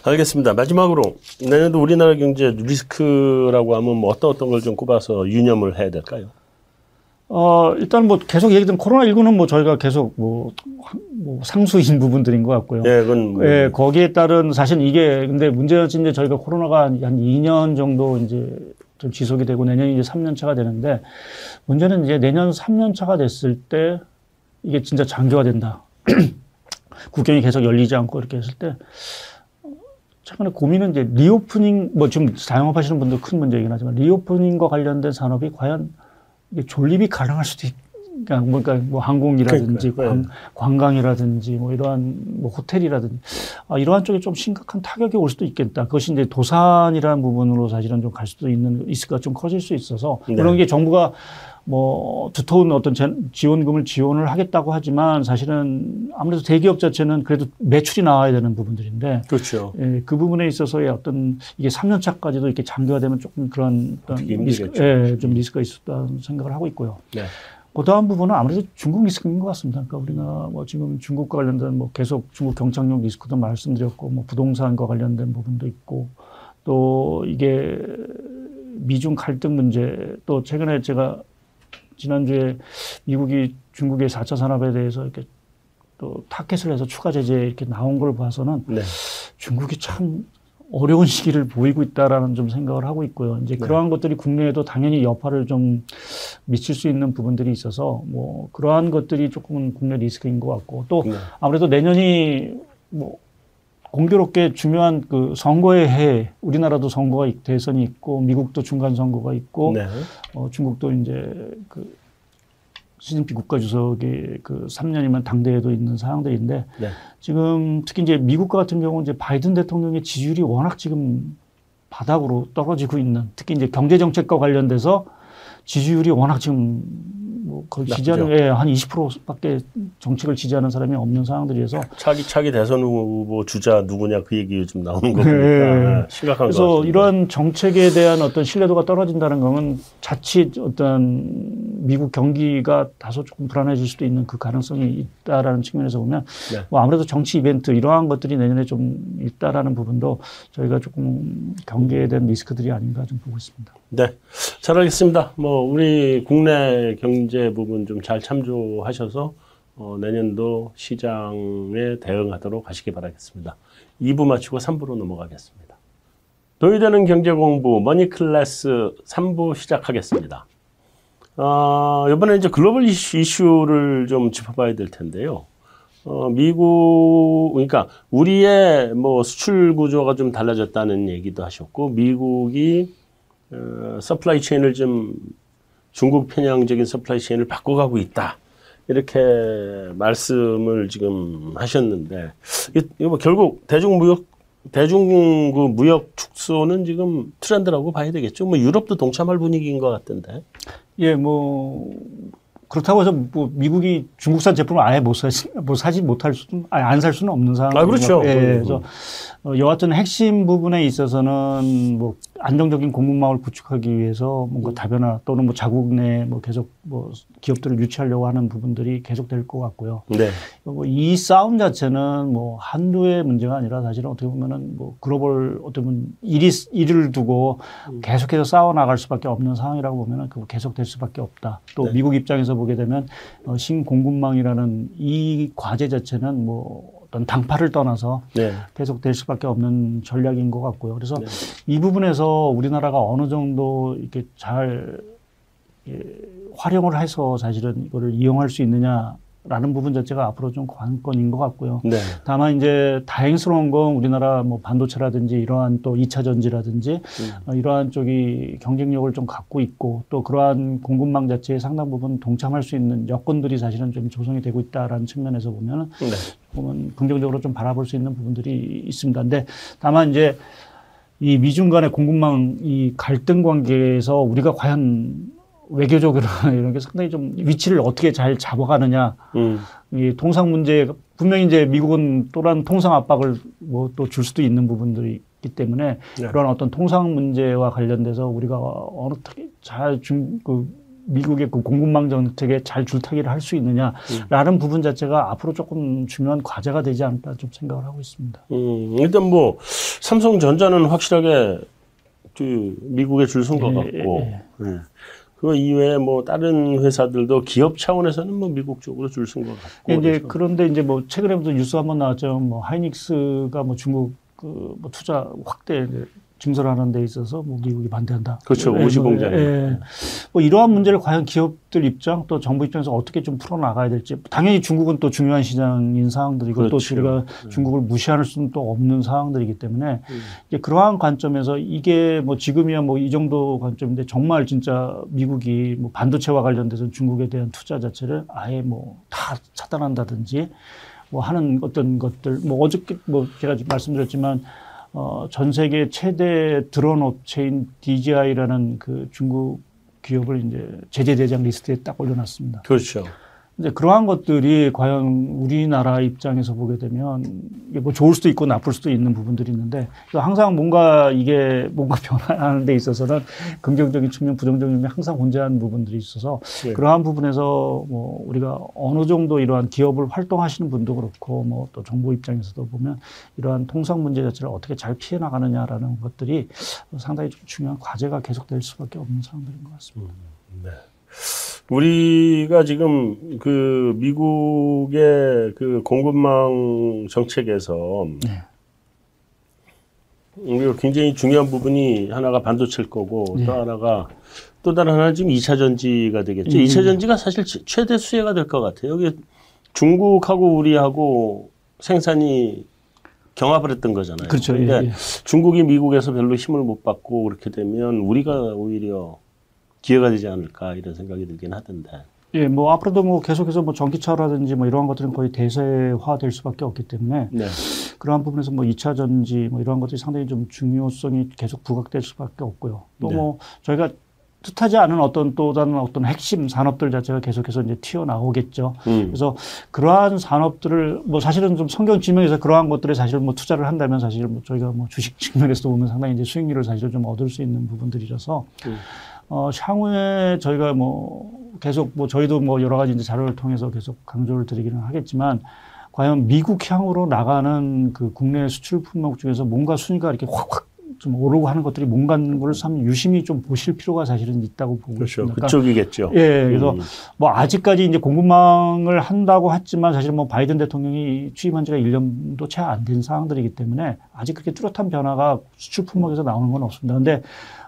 알겠습니다. 마지막으로 내년도 우리나라 경제 리스크라고 하면 뭐 어떤 어떤 걸 좀 꼽아서 유념을 해야 될까요? 어, 일단 뭐 계속 얘기 든 코로나19는 뭐 저희가 계속 뭐, 뭐 상수인 부분들인 것 같고요. 예, 그건 뭐. 예, 거기에 따른 사실 이게 근데 문제는 이제 저희가 코로나가 한 2년 정도 이제 좀 지속이 되고 내년이 이제 3년 차가 되는데 문제는 이제 내년 3년 차가 됐을 때 이게 진짜 장기화된다. 국경이 계속 열리지 않고 이렇게 했을 때 최근에 고민은 이제 reopening 뭐 지금 자영업 하시는 분들 큰 문제이긴 하지만 reopening과 관련된 산업이 과연 존립이 가능할 수도 있, 그러니까 뭔가 뭐 항공이라든지 관, 관광이라든지 뭐 이러한 뭐 호텔이라든지 아, 이러한 쪽에 좀 심각한 타격이 올 수도 있겠다. 그것이 이제 도산이라는 부분으로 사실은 좀 갈 수도 있는 리스크가 좀 커질 수 있어서 네. 그런 게 정부가 뭐 두터운 어떤 지원금을 지원을 하겠다고 하지만 사실은 아무래도 대기업 자체는 그래도 매출이 나와야 되는 부분들인데 그렇죠. 예, 그 부분에 있어서의 어떤 이게 3년 차까지도 이렇게 장기화되면 조금 그런 어떤 리스크, 예, 좀 리스크가 있었다는 생각을 하고 있고요. 네. 그 다음 부분은 아무래도 중국 리스크인 것 같습니다. 그러니까 우리가 뭐 지금 중국과 관련된 뭐 계속 중국 경착륙 리스크도 말씀드렸고 뭐 부동산과 관련된 부분도 있고 또 이게 미중 갈등 문제 또 최근에 제가 지난주에 미국이 중국의 4차 산업에 대해서 이렇게 또 타켓을 해서 추가 제재 이렇게 나온 걸 봐서는 네. 중국이 참 어려운 시기를 보이고 있다라는 좀 생각을 하고 있고요. 이제 네. 그러한 것들이 국내에도 당연히 여파를 좀 미칠 수 있는 부분들이 있어서 뭐 그러한 것들이 조금은 국내 리스크인 것 같고 또 네. 아무래도 내년이 뭐 공교롭게 중요한 그 선거의 해, 우리나라도 선거가 대선이 있고 미국도 중간 선거가 있고 네. 어, 중국도 이제 그 시진핑 국가주석이 그 3년이면 당대에도 있는 상황들인데 네. 지금 특히 이제 미국 같은 경우는 이제 바이든 대통령의 지지율이 워낙 지금 바닥으로 떨어지고 있는 특히 이제 경제 정책과 관련돼서 지지율이 워낙 지금 뭐 거의 지지하는 예, 한 20%밖에 정책을 지지하는 사람이 없는 상황들이어서 차기 차기 대선 후보 주자 누구냐 그 얘기 좀 나오는 거니까 네. 아, 심각한 그래서 이러한 정책에 대한 어떤 신뢰도가 떨어진다는 것은 자칫 어떤 미국 경기가 다소 조금 불안해질 수도 있는 그 가능성이 있다라는 측면에서 보면 네. 뭐 아무래도 정치 이벤트 이러한 것들이 내년에 좀 있다라는 부분도 저희가 조금 경계에 대한 리스크들이 아닌가 좀 보고 있습니다. 네, 잘 알겠습니다. 뭐 우리 국내 경제 부분 좀 잘 참조하셔서 어, 내년도 시장에 대응하도록 하시기 바라겠습니다. 2부 마치고 3부로 넘어가겠습니다. 돈이 되는 경제 공부 머니 클래스 3부 시작하겠습니다. 어, 이번에 이제 글로벌 이슈, 를좀 짚어봐야 될 텐데요. 어, 미국, 그러니까 우리의 뭐 수출 구조가 좀 달라졌다는 얘기도 하셨고, 미국이 어, supply chain을 좀 중국 편향적인 supply chain을 바꿔가고 있다. 이렇게 말씀을 지금 하셨는데, 이거 뭐 결국 대중무역, 대중 그 무역 축소는 지금 트렌드라고 봐야 되겠죠. 뭐 유럽도 동참할 분위기인 것 같은데. 예, 뭐, 그렇다고 해서 뭐 미국이 중국산 제품을 아예 못 사지, 뭐 사지 못할 수는, 아예 안 살 수는 없는 상황. 아, 그렇죠. 예, 그래서 어, 여하튼 핵심 부분에 있어서는 뭐 안정적인 공급망을 구축하기 위해서 뭔가 음. 다변화 또는 뭐 자국 내 뭐 계속 뭐 기업들을 유치하려고 하는 부분들이 계속 될 것 같고요. 네. 뭐이 싸움 자체는 뭐 한두의 문제가 아니라 사실은 어떻게 보면은 뭐 글로벌 어떻게 보면 일이 일을 두고 음. 계속해서 싸워 나갈 수밖에 없는 상황이라고 보면은 그 계속 될 수밖에 없다. 또 네. 미국 입장에서 보게 되면 어, 신공급망이라는 이 과제 자체는 뭐 어떤 당파를 떠나서 네. 계속 될 수밖에 없는 전략인 것 같고요. 그래서 네. 이 부분에서 우리나라가 어느 정도 이렇게 잘 예, 활용을 해서 사실은 이거를 이용할 수 있느냐 라는 부분 자체가 앞으로 좀 관건인 것 같고요. 네. 다만 이제 다행스러운 건 우리나라 뭐 반도체라든지 이러한 또 2차 전지라든지 음. 어, 이러한 쪽이 경쟁력을 좀 갖고 있고 또 그러한 공급망 자체에 상당 부분 동참할 수 있는 여건들이 사실은 좀 조성이 되고 있다라는 측면에서 보면은 네. 보면 긍정적으로 좀 바라볼 수 있는 부분들이 있습니다. 근데 다만 이제 이 미중 간의 공급망 이 갈등 관계에서 우리가 과연 외교적으로 이런 게 상당히 좀 위치를 어떻게 잘 잡아가느냐. 음. 이 통상 문제 분명히 이제 미국은 또한 통상 압박을 뭐 또 줄 수도 있는 부분들이 있기 때문에 네. 그런 어떤 통상 문제와 관련돼서 우리가 어느 잘준그 미국의 그 공급망 정책에 잘 줄타기를 할 수 있느냐라는 음. 부분 자체가 앞으로 조금 중요한 과제가 되지 않을까 좀 생각을 하고 있습니다. 음, 일단 뭐 삼성전자는 확실하게 그 미국에 줄 선것 예, 같고 예, 예. 예. 그 이외에 뭐 다른 회사들도 기업 차원에서는 뭐 미국 쪽으로 줄 쓴 것 같고. 이제 그래서. 그런데 이제 뭐 최근에도 뉴스 한번 나왔죠. 뭐 하이닉스가 뭐 중국 그 뭐 투자 확대 증설하는 데 있어서 뭐 미국이 반대한다. 그렇죠. 오시 공장. 예. 뭐 이러한 문제를 과연 기업들 입장 또 정부 입장에서 어떻게 좀 풀어 나가야 될지 당연히 중국은 또 중요한 시장인 상황들이고 그렇죠. 또 우리가 네. 중국을 무시할 수는 또 없는 상황들이기 때문에 음. 이제 그러한 관점에서 이게 뭐 지금이야 뭐 이 정도 관점인데 정말 진짜 미국이 뭐 반도체와 관련돼서 중국에 대한 투자 자체를 아예 뭐 다 차단한다든지 뭐 하는 어떤 것들 뭐 어저께 뭐 제가 말씀드렸지만 어, 전 세계 최대 드론 업체인 DJI라는 그 중국 기업을 이제 제재 대상 리스트에 딱 올려놨습니다. 그렇죠. 이제 그러한 것들이 과연 우리나라 입장에서 보게 되면 이게 뭐 좋을 수도 있고 나쁠 수도 있는 부분들이 있는데 항상 뭔가 이게 뭔가 변화하는 데 있어서는 긍정적인 측면, 부정적인 측면 항상 존재하는 부분들이 있어서 네. 그러한 부분에서 뭐 우리가 어느 정도 이러한 기업을 활동하시는 분도 그렇고 뭐 또 정부 입장에서도 보면 이러한 통상 문제 자체를 어떻게 잘 피해 나가느냐라는 것들이 상당히 중요한 과제가 계속될 수밖에 없는 상황들인 것 같습니다. 음, 네. 우리가 지금 그 미국의 그 공급망 정책에서 네. 우리가 굉장히 중요한 부분이 하나가 반도체일 거고 네. 또 하나가 또 다른 하나는 지금 2차 전지가 되겠죠. 음. 2차 전지가 사실 최대 수혜가 될 것 같아요. 여기 중국하고 우리하고 생산이 경합을 했던 거잖아요. 그렇죠. 근데 예, 예. 중국이 미국에서 별로 힘을 못 받고 그렇게 되면 우리가 오히려 기회가 되지 않을까 이런 생각이 들긴 하던데. 예, 뭐 앞으로도 뭐 계속해서 뭐 전기차라든지 뭐 이러한 것들은 거의 대세화 될 수밖에 없기 때문에 네. 그러한 부분에서 뭐 2차 전지 뭐 이러한 것들이 상당히 좀 중요성이 계속 부각될 수밖에 없고요. 또뭐 네. 뭐 저희가 뜻하지 않은 어떤 또 다른 어떤 핵심 산업들 자체가 계속해서 이제 튀어나오겠죠. 음. 그래서 그러한 산업들을 뭐 사실은 좀 성경 지명에서 그러한 것들에 사실 뭐 투자를 한다면 사실 뭐 저희가 뭐 주식 측면에서도 보면 상당히 이제 수익률을 사실 좀 얻을 수 있는 부분들이라서 음. 어, 향후에 저희가 뭐 계속 뭐 저희도 뭐 여러 가지 이제 자료를 통해서 계속 강조를 드리기는 하겠지만 과연 미국 향으로 나가는 그 국내 수출 품목 중에서 뭔가 순위가 이렇게 확확 좀 오르고 하는 것들이 뭔가는 걸참 유심히 좀 보실 필요가 사실은 있다고 보고 그렇죠. 있습니다. 그러니까 그쪽이겠죠. 예, 그래서 음. 뭐 아직까지 이제 공급망을 한다고 했지만 사실 뭐 바이든 대통령이 취임한 지가 1년도 채 안 된 상황들이기 때문에 아직 그렇게 뚜렷한 변화가 수출 품목에서 나오는 건 없습니다. 근데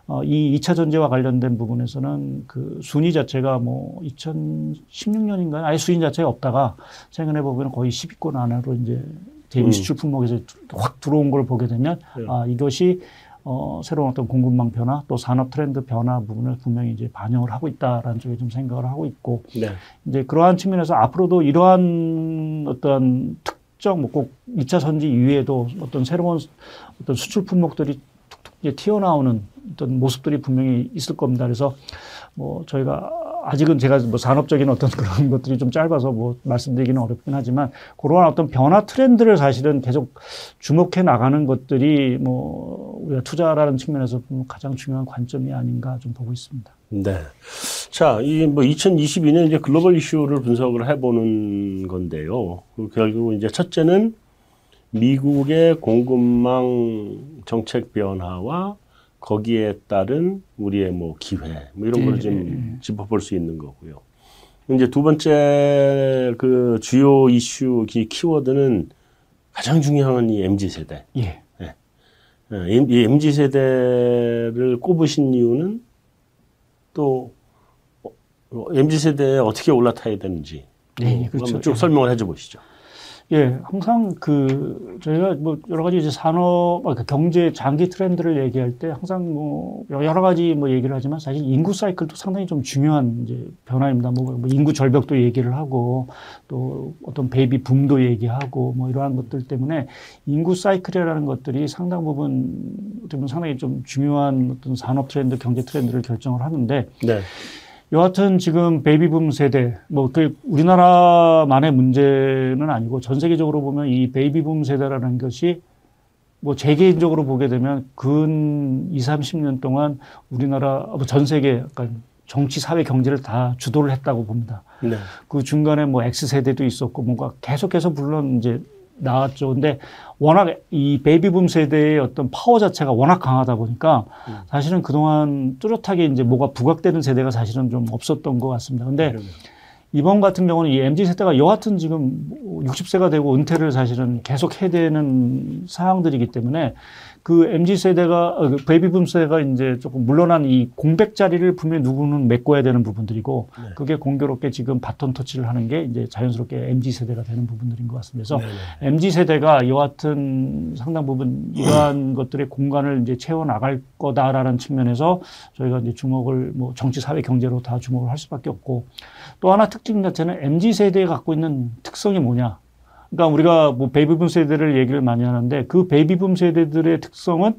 어, 이 2차 전지와 관련된 부분에서는 그 순위 자체가 뭐 2016년인가요? 아예 순위 자체가 없다가 최근에 보면 거의 10위권 안으로 이제 대미 음. 수출 품목에서 확 들어온 걸 보게 되면 네. 아, 이것이 어, 새로운 어떤 공급망 변화 또 산업 트렌드 변화 부분을 분명히 이제 반영을 하고 있다라는 쪽에 좀 생각을 하고 있고 네. 이제 그러한 측면에서 앞으로도 이러한 어떤 특정 뭐 꼭 2차 전지 이외에도 어떤 새로운 어떤 수출 품목들이 툭툭 이제 튀어나오는 어떤 모습들이 분명히 있을 겁니다. 그래서 뭐 저희가 아직은 제가 뭐 산업적인 어떤 그런 것들이 좀 짧아서 뭐 말씀드리기는 어렵긴 하지만 그러한 어떤 변화 트렌드를 사실은 계속 주목해 나가는 것들이 뭐 우리가 투자라는 측면에서 가장 중요한 관점이 아닌가 좀 보고 있습니다. 네. 자, 이 뭐 2022년 이제 글로벌 이슈를 분석을 해보는 건데요. 그 결국 이제 첫째는 미국의 공급망 정책 변화와 거기에 따른 우리의 뭐 기회 뭐 이런 걸좀 네, 네, 네. 짚어볼 수 있는 거고요. 이제 두 번째 그 주요 이슈 키워드는 가장 중요한 이 mz 세대. 예. 네. 이 mz 세대를 꼽으신 이유는 또 mz 세대에 어떻게 올라타야 되는지 네, 그렇죠. 쭉 설명을 해줘 보시죠. 예, 항상 그 저희가 뭐 여러 가지 이제 산업, 그러니까 경제 장기 트렌드를 얘기할 때 항상 뭐 여러 가지 뭐 얘기를 하지만 사실 인구 사이클도 상당히 좀 중요한 이제 변화입니다. 뭐, 뭐 인구 절벽도 얘기를 하고 또 어떤 베이비 붐도 얘기하고 뭐 이러한 것들 때문에 인구 사이클이라는 것들이 상당 부분 어떻게 보면 상당히 좀 중요한 어떤 산업 트렌드, 경제 트렌드를 결정을 하는데. 네. 여하튼 지금 베이비붐 세대 뭐 그 우리나라만의 문제는 아니고 전 세계적으로 보면 이 베이비붐 세대라는 것이 뭐 제 개인적으로 보게 되면 근 2, 30년 동안 우리나라 뭐전 세계 약간 정치, 사회, 경제를 다 주도를 했다고 봅니다. 네. 그 중간에 뭐 X 세대도 있었고 뭔가 계속해서 물론 이제 나왔죠. 근데 워낙 이 베이비붐 세대의 어떤 파워 자체가 워낙 강하다 보니까 음. 사실은 그동안 뚜렷하게 이제 뭐가 부각되는 세대가 사실은 좀 없었던 것 같습니다. 근데 그러면. 이번 같은 경우는 이 MZ 세대가 여하튼 지금 60세가 되고 은퇴를 사실은 계속 해야 되는 상황들이기 때문에 그 MZ 세대가 어, 그 베이비붐 세대가 이제 조금 물러난 이 공백 자리를 분명히 누구는 메꿔야 되는 부분들이고 네. 그게 공교롭게 지금 바톤 터치를 하는 게 이제 자연스럽게 MZ 세대가 되는 부분들인 것 같습니다. 그래서 네 MZ 세대가 여하튼 상당 부분 이러한 것들의 공간을 이제 채워 나갈 거다라는 측면에서 저희가 이제 주목을 뭐 정치, 사회, 경제로 다 주목을 할 수밖에 없고 또 하나 특징 자체는 MZ 세대에 갖고 있는 특성이 뭐냐? 그러니까 우리가 뭐 베이비붐 세대를 얘기를 많이 하는데 그 베이비붐 세대들의 특성은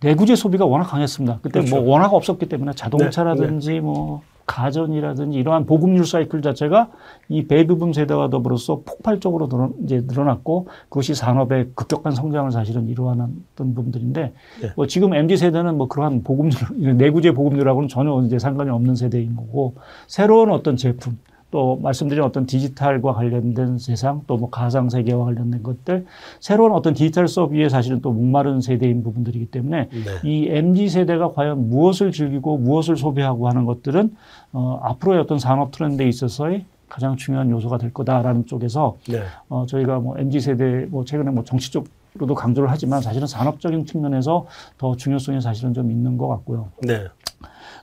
내구재 소비가 워낙 강했습니다. 그때 뭐 그렇죠. 뭐 워낙 없었기 때문에 자동차라든지 네, 네. 뭐 가전이라든지 이러한 보급률 사이클 자체가 이 베이비붐 세대와 더불어서 폭발적으로 늘어, 이제 늘어났고 그것이 산업의 급격한 성장을 사실은 이루어놨던 부분들인데 네. 뭐 지금 MZ 세대는 뭐 그러한 보급률 내구재 보급률하고는 전혀 이제 상관이 없는 세대인 거고 새로운 어떤 제품 또 말씀드린 어떤 디지털과 관련된 세상 또 뭐 가상 세계와 관련된 것들 새로운 어떤 디지털 수업 위에 사실은 또 목마른 세대인 부분들이기 때문에 네. 이 MZ 세대가 과연 무엇을 즐기고 무엇을 소비하고 하는 것들은 어, 앞으로의 어떤 산업 트렌드에 있어서의 가장 중요한 요소가 될 거다라는 쪽에서 네. 어, 저희가 뭐 MZ 세대 뭐 최근에 뭐 정치 쪽으로도 강조를 하지만 사실은 산업적인 측면에서 더 중요성이 사실은 좀 있는 것 같고요. 네.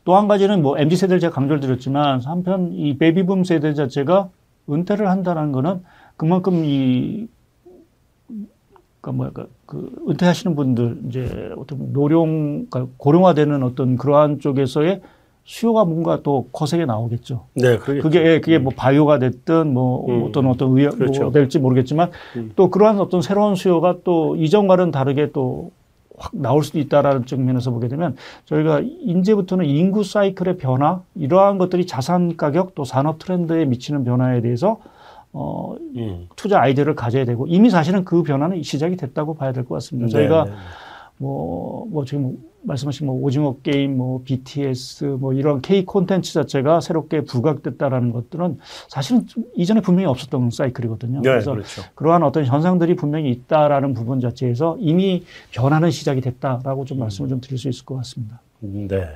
또 한 가지는 뭐 MZ 세대를 제가 강조를 드렸지만 한편 이 베이비붐 세대 자체가 은퇴를 한다는 거는 그만큼 이 그러니까 뭐랄까 그 은퇴하시는 분들 이제 어떤 노령 그러니까 고령화되는 어떤 그러한 쪽에서의 수요가 뭔가 또 거세게 나오겠죠. 네, 그러겠죠. 그게 예, 그게 뭐 바이오가 됐든 뭐 음. 어떤 어떤 의학 그렇죠. 뭐 될지 모르겠지만 음. 또 그러한 어떤 새로운 수요가 또 이전과는 다르게 또 확 나올 수도 있다라는 측면에서 보게 되면 저희가 이제부터는 인구 사이클의 변화 이러한 것들이 자산 가격 또 산업 트렌드에 미치는 변화에 대해서 어, 음. 투자 아이디어를 가져야 되고 이미 사실은 그 변화는 시작이 됐다고 봐야 될 것 같습니다. 네, 저희가 네. 뭐, 뭐 지금 말씀하신 뭐 오징어 게임, 뭐 BTS, 뭐 이런 K 콘텐츠 자체가 새롭게 부각됐다라는 것들은 사실은 이전에 분명히 없었던 사이클이거든요. 네, 그래서 그렇죠. 그러한 어떤 현상들이 분명히 있다라는 부분 자체에서 이미 변화는 시작이 됐다라고 좀 음. 말씀을 좀 드릴 수 있을 것 같습니다. 네.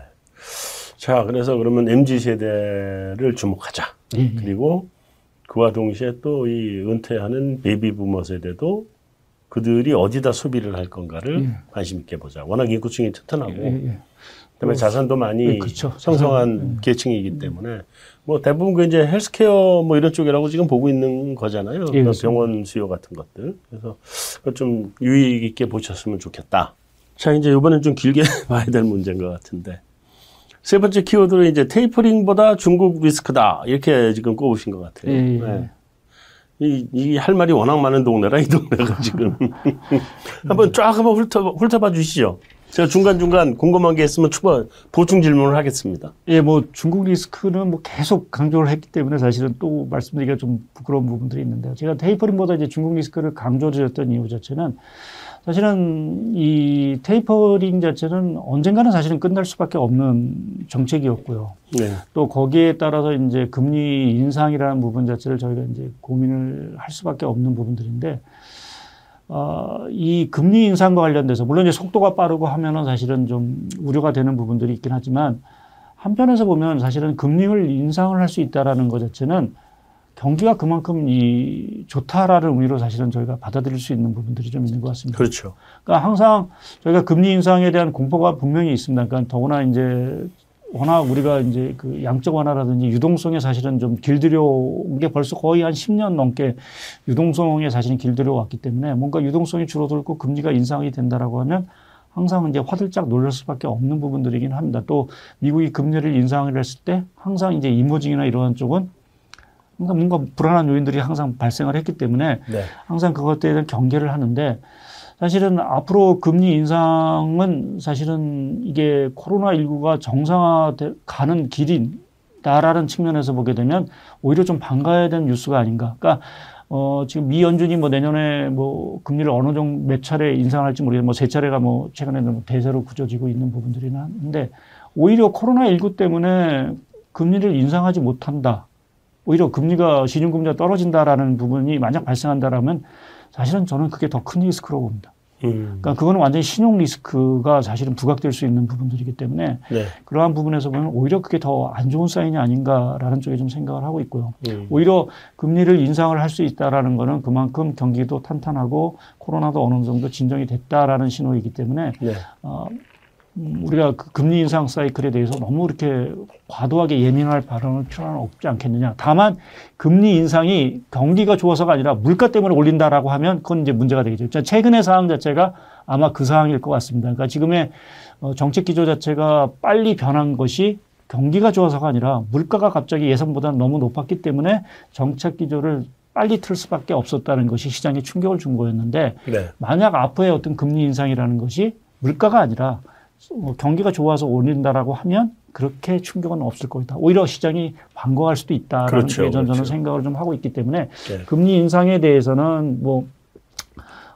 자, 그래서 그러면 MZ 세대를 주목하자. 네. 그리고 그와 동시에 또 이 은퇴하는 베이비 부머 세대도 그들이 어디다 소비를 할 건가를 예. 관심 있게 보자. 워낙 인구층이 튼튼하고 예, 예. 그다음에 어, 자산도 많이 예, 그렇죠. 형성한 예. 계층이기 때문에 뭐 대부분 그 이제 헬스케어 뭐 이런 쪽이라고 지금 보고 있는 거잖아요. 예, 병원 수요 같은 것들. 그래서 좀 유익 있게 보셨으면 좋겠다. 자 이제 이번엔 좀 길게 봐야 될 문제인 것 같은데 세 번째 키워드는 이제 테이퍼링보다 중국 리스크다 이렇게 지금 꼽으신 것 같아요. 네. 이, 이 할 말이 워낙 많은 동네라 이 동네가 지금 한번 쫙 한번 훑어 훑어봐 주시죠. 제가 중간 중간 궁금한 게 있으면 추가 보충 질문을 하겠습니다. 예, 뭐 중국 리스크는 뭐 계속 강조를 했기 때문에 사실은 또 말씀드리기가 좀 부끄러운 부분들이 있는데요. 제가 테이퍼링보다 이제 중국 리스크를 강조드렸던 이유 자체는 사실은 이 테이퍼링 자체는 언젠가는 사실은 끝날 수밖에 없는 정책이었고요. 네. 또 거기에 따라서 이제 금리 인상이라는 부분 자체를 저희가 이제 고민을 할 수밖에 없는 부분들인데 어, 이 금리 인상과 관련돼서 물론 이제 속도가 빠르고 하면은 사실은 좀 우려가 되는 부분들이 있긴 하지만 한편에서 보면 사실은 금리를 인상을 할 수 있다라는 것 자체는 경기가 그만큼 이 좋다라는 의미로 사실은 저희가 받아들일 수 있는 부분들이 좀 있는 것 같습니다. 그렇죠. 그러니까 항상 저희가 금리 인상에 대한 공포가 분명히 있습니다. 그러니까 더구나 이제 워낙 우리가 이제 그 양적 완화라든지 유동성에 사실은 좀 길들여 온 게 벌써 거의 한 10년 넘게 유동성에 사실은 길들여 왔기 때문에 뭔가 유동성이 줄어들고 금리가 인상이 된다라고 하면 항상 이제 화들짝 놀랄 수밖에 없는 부분들이긴 합니다. 또 미국이 금리를 인상을 했을 때 항상 이제 이머징이나 이러한 쪽은 뭔가 뭔가 불안한 요인들이 항상 발생을 했기 때문에 네. 항상 그것에 대한 경계를 하는데 사실은 앞으로 금리 인상은 사실은 이게 코로나19가 정상화 가는 길이다라는 측면에서 보게 되면 오히려 좀 반가워야 되는 뉴스가 아닌가. 그러니까 어, 지금 미 연준이 뭐 내년에 뭐 금리를 어느 정도 몇 차례 인상할지 모르겠는데 뭐 세 차례가 뭐 최근에는 뭐 대세로 굳어지고 있는 부분들이나 한데 오히려 코로나19 때문에 금리를 인상하지 못한다. 오히려 금리가 시중금리가 떨어진다라는 부분이 만약 발생한다라면 사실은 저는 그게 더 큰 리스크라고 봅니다. 음. 그러니까 그거는 완전히 신용 리스크가 사실은 부각될 수 있는 부분들이기 때문에 네. 그러한 부분에서 보면 오히려 그게 더 안 좋은 사인이 아닌가라는 쪽에 좀 생각을 하고 있고요. 음. 오히려 금리를 인상을 할 수 있다라는 거는 그만큼 경기도 탄탄하고 코로나도 어느 정도 진정이 됐다라는 신호이기 때문에 네. 어, 음, 우리가 그 금리 인상 사이클에 대해서 너무 이렇게 과도하게 예민할 발언을 필요는 없지 않겠느냐. 다만 금리 인상이 경기가 좋아서가 아니라 물가 때문에 올린다라고 하면 그건 이제 문제가 되겠죠. 최근의 상황 자체가 아마 그 상황일 것 같습니다. 그러니까 지금의 어, 정책 기조 자체가 빨리 변한 것이 경기가 좋아서가 아니라 물가가 갑자기 예상보다 너무 높았기 때문에 정책 기조를 빨리 틀 수밖에 없었다는 것이 시장에 충격을 준 거였는데 네. 만약 앞으로의 어떤 금리 인상이라는 것이 물가가 아니라 뭐 경기가 좋아서 올린다라고 하면 그렇게 충격은 없을 것이다. 오히려 시장이 반거할 수도 있다라는 그렇죠, 저는 그렇죠. 생각을 좀 하고 있기 때문에 네. 금리 인상에 대해서는 뭐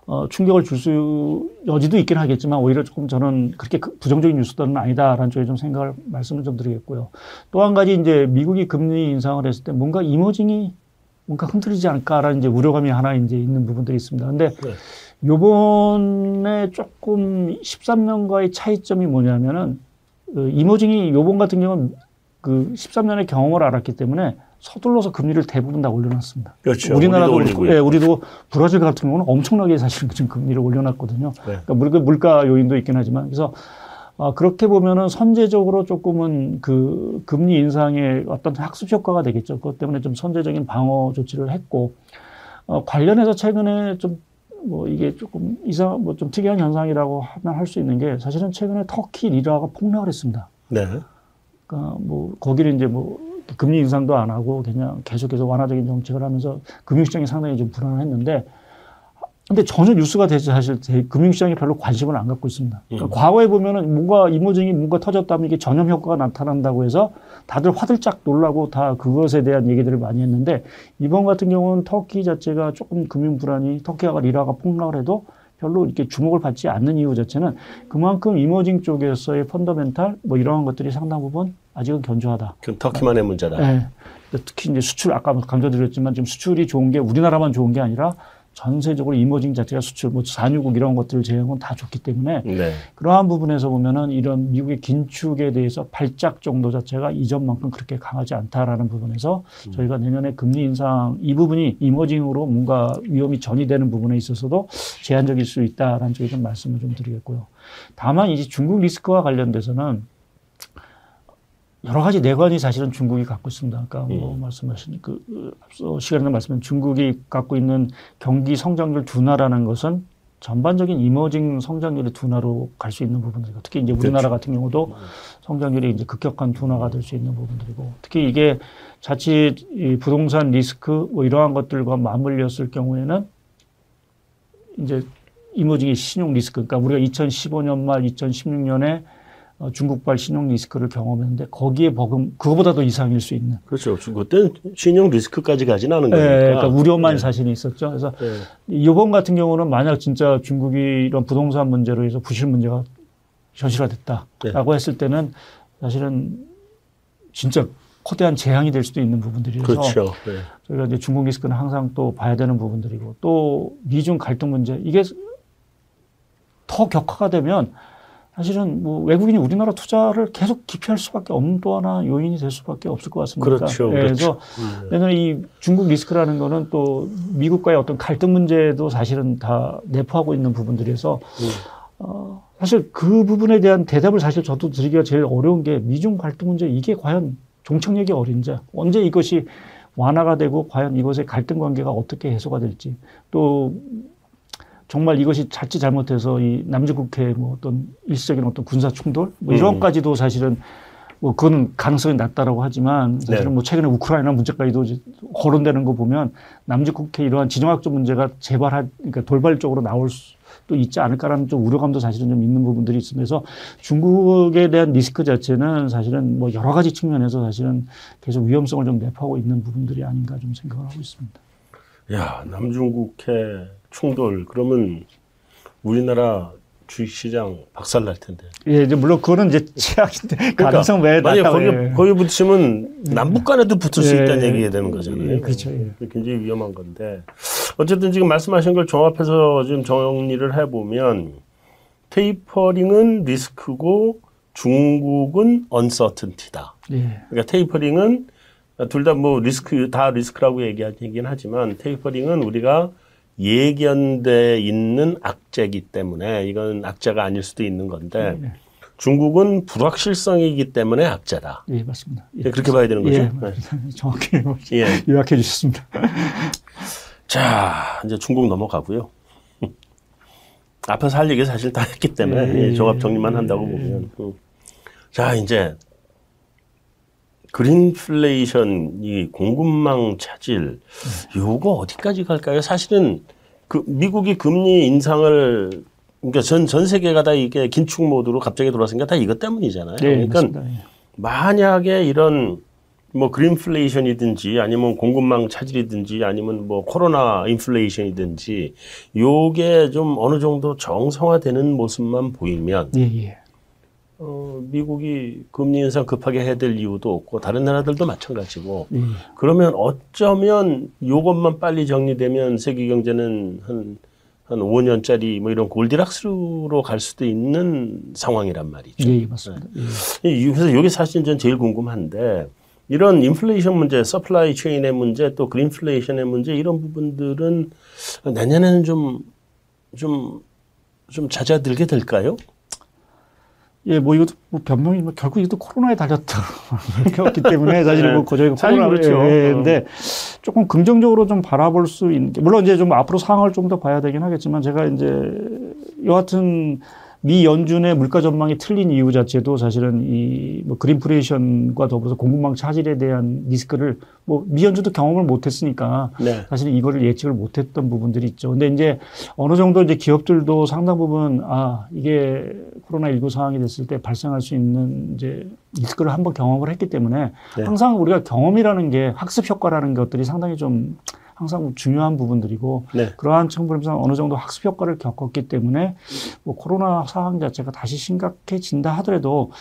어, 충격을 줄 수 여지도 있긴 하겠지만 오히려 조금 저는 그렇게 그 부정적인 뉴스들은 아니다라는 쪽에 좀 생각을 말씀을 좀 드리겠고요. 또 한 가지 이제 미국이 금리 인상을 했을 때 뭔가 이머징이 뭔가 흔들리지 않을까라는 이제 우려감이 하나 이제 있는 부분들이 있습니다. 근데 네. 요번에 조금 13년과의 차이점이 뭐냐면은 그 이모징이 요번 같은 경우는 그 13년의 경험을 알았기 때문에 서둘러서 금리를 대부분 다 올려놨습니다. 그렇죠. 우리나라도 우리도 예, 우리도 브라질 같은 경우는 엄청나게 사실 지금 금리를 올려놨거든요. 네. 그러니까 물가, 물가 요인도 있긴 하지만 그래서 아, 그렇게 보면은 선제적으로 조금은 그 금리 인상의 어떤 학습 효과가 되겠죠. 그것 때문에 좀 선제적인 방어 조치를 했고 어, 관련해서 최근에 좀 뭐 이게 조금 이상 뭐 좀 특이한 현상이라고 하면 할 수 있는 게 사실은 최근에 터키 리라가 폭락을 했습니다. 네. 그러니까 뭐 거기를 이제 뭐 금리 인상도 안 하고 그냥 계속해서 완화적인 정책을 하면서 금융시장이 상당히 좀 불안했는데 근데 전혀 뉴스가 되지 사실 금융시장이 별로 관심을 안 갖고 있습니다. 그러니까 음. 과거에 보면은 뭔가 이모징이 뭔가 터졌다면 이게 전염 효과가 나타난다고 해서 다들 화들짝 놀라고 다 그것에 대한 얘기들을 많이 했는데 이번 같은 경우는 터키 자체가 조금 금융 불안이 터키가 리라가 폭락을 해도 별로 이렇게 주목을 받지 않는 이유 자체는 그만큼 이머징 쪽에서의 펀더멘탈 뭐 이러한 것들이 상당 부분 아직은 견조하다. 그럼 터키만의 문제다. 네. 특히 이제 수출 아까 강조드렸지만 지금 수출이 좋은 게 우리나라만 좋은 게 아니라 전세적으로 이머징 자체가 수출, 뭐 산유국 이런 것들을 제외한 다 좋기 때문에 네. 그러한 부분에서 보면은 이런 미국의 긴축에 대해서 발작 정도 자체가 이전만큼 그렇게 강하지 않다라는 부분에서 음. 저희가 내년에 금리 인상 이 부분이 이머징으로 뭔가 위험이 전이되는 부분에 있어서도 제한적일 수 있다라는 쪽에 좀 말씀을 좀 드리겠고요. 다만 이제 중국 리스크와 관련돼서는 여러 가지 내관이 사실은 중국이 갖고 있습니다. 아까 뭐 음. 말씀하신 그, 그 앞서 시간에 말씀한 중국이 갖고 있는 경기 성장률 둔화라는 것은 전반적인 이머징 성장률의 둔화로 갈 수 있는 부분들이고 특히 이제 우리나라 그렇죠. 같은 경우도 성장률이 이제 급격한 둔화가 될 수 있는 부분들이고 특히 이게 자칫 이 부동산 리스크 뭐 이러한 것들과 맞물렸을 경우에는 이제 이머징의 신용 리스크, 그러니까 우리가 2015년 말 2016년에 어, 중국발 신용 리스크를 경험했는데 거기에 버금 그거보다 도 이상일 수 있는. 그렇죠. 그때는 신용 리스크까지 가진 않은 거니까. 네, 그러니까 우려만 네. 사실이 있었죠. 그래서 네. 이번 같은 경우는 만약 진짜 중국이 이런 부동산 문제로 해서 부실 문제가 현실화됐다라고 네. 했을 때는 사실은 진짜 거대한 재앙이 될 수도 있는 부분들이라서 그렇죠. 네. 저희가 이제 중국 리스크는 항상 또 봐야 되는 부분들이고 또 미중 갈등 문제 이게 더 격화가 되면 사실은 뭐 외국인이 우리나라 투자를 계속 기피할 수밖에 없는 또 하나 요인이 될 수밖에 없을 것 같습니다. 그렇죠. 네, 그래서 음. 내는 이 중국 리스크라는 거는 또 미국과의 어떤 갈등 문제도 사실은 다 내포하고 있는 부분들이어서 음. 어, 사실 그 부분에 대한 대답을 사실 저도 드리기가 제일 어려운 게 미중 갈등 문제 이게 과연 종착역이 어린지 언제 이것이 완화가 되고 과연 이것의 갈등 관계가 어떻게 해소가 될지 또 정말 이것이 자칫 잘못해서 이 남중국해 뭐 어떤 일시적인 어떤 군사 충돌 뭐 이런까지도 사실은 뭐 그건 가능성이 낮다라고 하지만 사실은 네. 뭐 최근에 우크라이나 문제까지도 거론되는 거 보면 남중국해 이러한 지정학적 문제가 재발할 그러니까 돌발적으로 나올 수도 있지 않을까라는 좀 우려감도 사실은 좀 있는 부분들이 있으면서 중국에 대한 리스크 자체는 사실은 뭐 여러 가지 측면에서 사실은 계속 위험성을 좀 내포하고 있는 부분들이 아닌가 좀 생각을 하고 있습니다. 야 남중국해 충돌 그러면 우리나라 주식시장 박살날 텐데. 예, 이제 물론 그거는 이제 최악인데 그러니까 가능성 외에 만약 거기 예. 거기 붙이면 남북 간에도 붙을 수 예. 있다는 얘기가 되는 거잖아요. 예, 그렇죠. 예. 굉장히 위험한 건데 어쨌든 지금 말씀하신 걸 종합해서 좀 정리를 해보면 테이퍼링은 리스크고 중국은 언서튼티다. 예. 그러니까 테이퍼링은 둘 다 뭐 리스크 다 리스크라고 얘기하긴 하지만 테이퍼링은 우리가 예견돼 있는 악재이기 때문에 이건 악재가 아닐 수도 있는 건데 네. 중국은 불확실성이기 때문에 악재다. 예, 맞습니다. 예, 네, 그렇게 봐야 되는 거죠. 예, 네. 정확히 예. 요약해 주셨습니다. 자, 이제 중국 넘어가고요. 앞에서 할 얘기 사실 다 했기 때문에 예, 예 종합 정리만 한다고 보면. 음. 자, 이제 그린플레이션, 이 공급망 차질, 요거 어디까지 갈까요? 사실은 그 미국이 금리 인상을 그러니까 전, 전 세계가 다 이게 긴축 모드로 갑자기 돌아서니까 다 이것 때문이잖아요. 네, 그러니까. 예. 만약에 이런 뭐 그린플레이션이든지 아니면 공급망 차질이든지 아니면 뭐 코로나 인플레이션이든지 요게 좀 어느 정도 정상화되는 모습만 보이면 예, 예. 어, 미국이 금리 인상 급하게 해야 될 이유도 없고 다른 나라들도 마찬가지고 음. 그러면 어쩌면 요것만 빨리 정리되면 세계 경제는 한, 한 5년짜리 뭐 이런 골디락스로 갈 수도 있는 상황이란 말이죠. 예, 맞습니다. 네. 예. 그래서 이게 사실 전 제일 궁금한데 이런 인플레이션 문제, supply chain의 문제, 또 그린플레이션의 문제 이런 부분들은 내년에는 좀, 좀, 좀 잦아들게 될까요? 예, 뭐 이것도 뭐 변명이 뭐 결국 이것도 코로나에 달렸다 왔기 때문에 사실 뭐 저희가 코로나를 그렇죠. 예, 근데 조금 긍정적으로 좀 바라볼 수 있는 게 물론 이제 좀 앞으로 상황을 좀 더 봐야 되긴 하겠지만 제가 이제 여하튼 미 연준의 물가 전망이 틀린 이유 자체도 사실은 이 뭐 그린플레이션과 더불어서 공급망 차질에 대한 리스크를 뭐 미 연준도 경험을 못했으니까 네. 사실 이거를 예측을 못했던 부분들이 있죠. 근데 이제 어느 정도 이제 기업들도 상당 부분 아 이게 코로나 19 상황이 됐을 때 발생할 수 있는 이제 리스크를 한번 경험을 했기 때문에 네. 항상 우리가 경험이라는 게 학습 효과라는 것들이 상당히 좀 항상 중요한 부분들이고 네. 그러한 측면에서 어느 정도 학습 효과를 겪었기 때문에 뭐 코로나 상황 자체가 다시 심각해진다 하더라도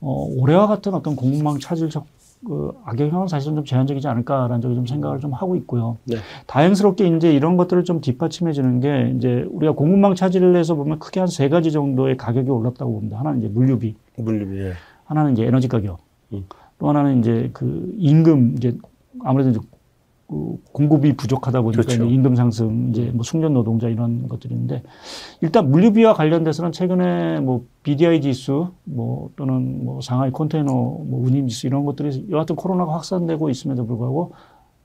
어, 올해와 같은 어떤 공급망 차질 적 그 악영향은 사실은 좀 제한적이지 않을까라는 쪽에 좀 생각을 좀 하고 있고요. 네. 다행스럽게 이제 이런 것들을 좀 뒷받침해 주는 게 이제 우리가 공급망 차질을 해서 보면 크게 한 세 가지 정도의 가격이 올랐다고 봅니다. 하나는 이제 물류비. 물류비. 예. 하나는 이제 에너지 가격. 음. 또 하나는 이제 그 임금 이제 아무래도 이제 그 공급이 부족하다 보니까 그렇죠. 임금 상승, 이제 뭐 숙련 노동자 이런 것들인데 일단 물류비와 관련돼서는 최근에 뭐 BDI 지수 뭐 또는 뭐 상하이 컨테이너 뭐 운임 지수 이런 것들이 여하튼 코로나가 확산되고 있음에도 불구하고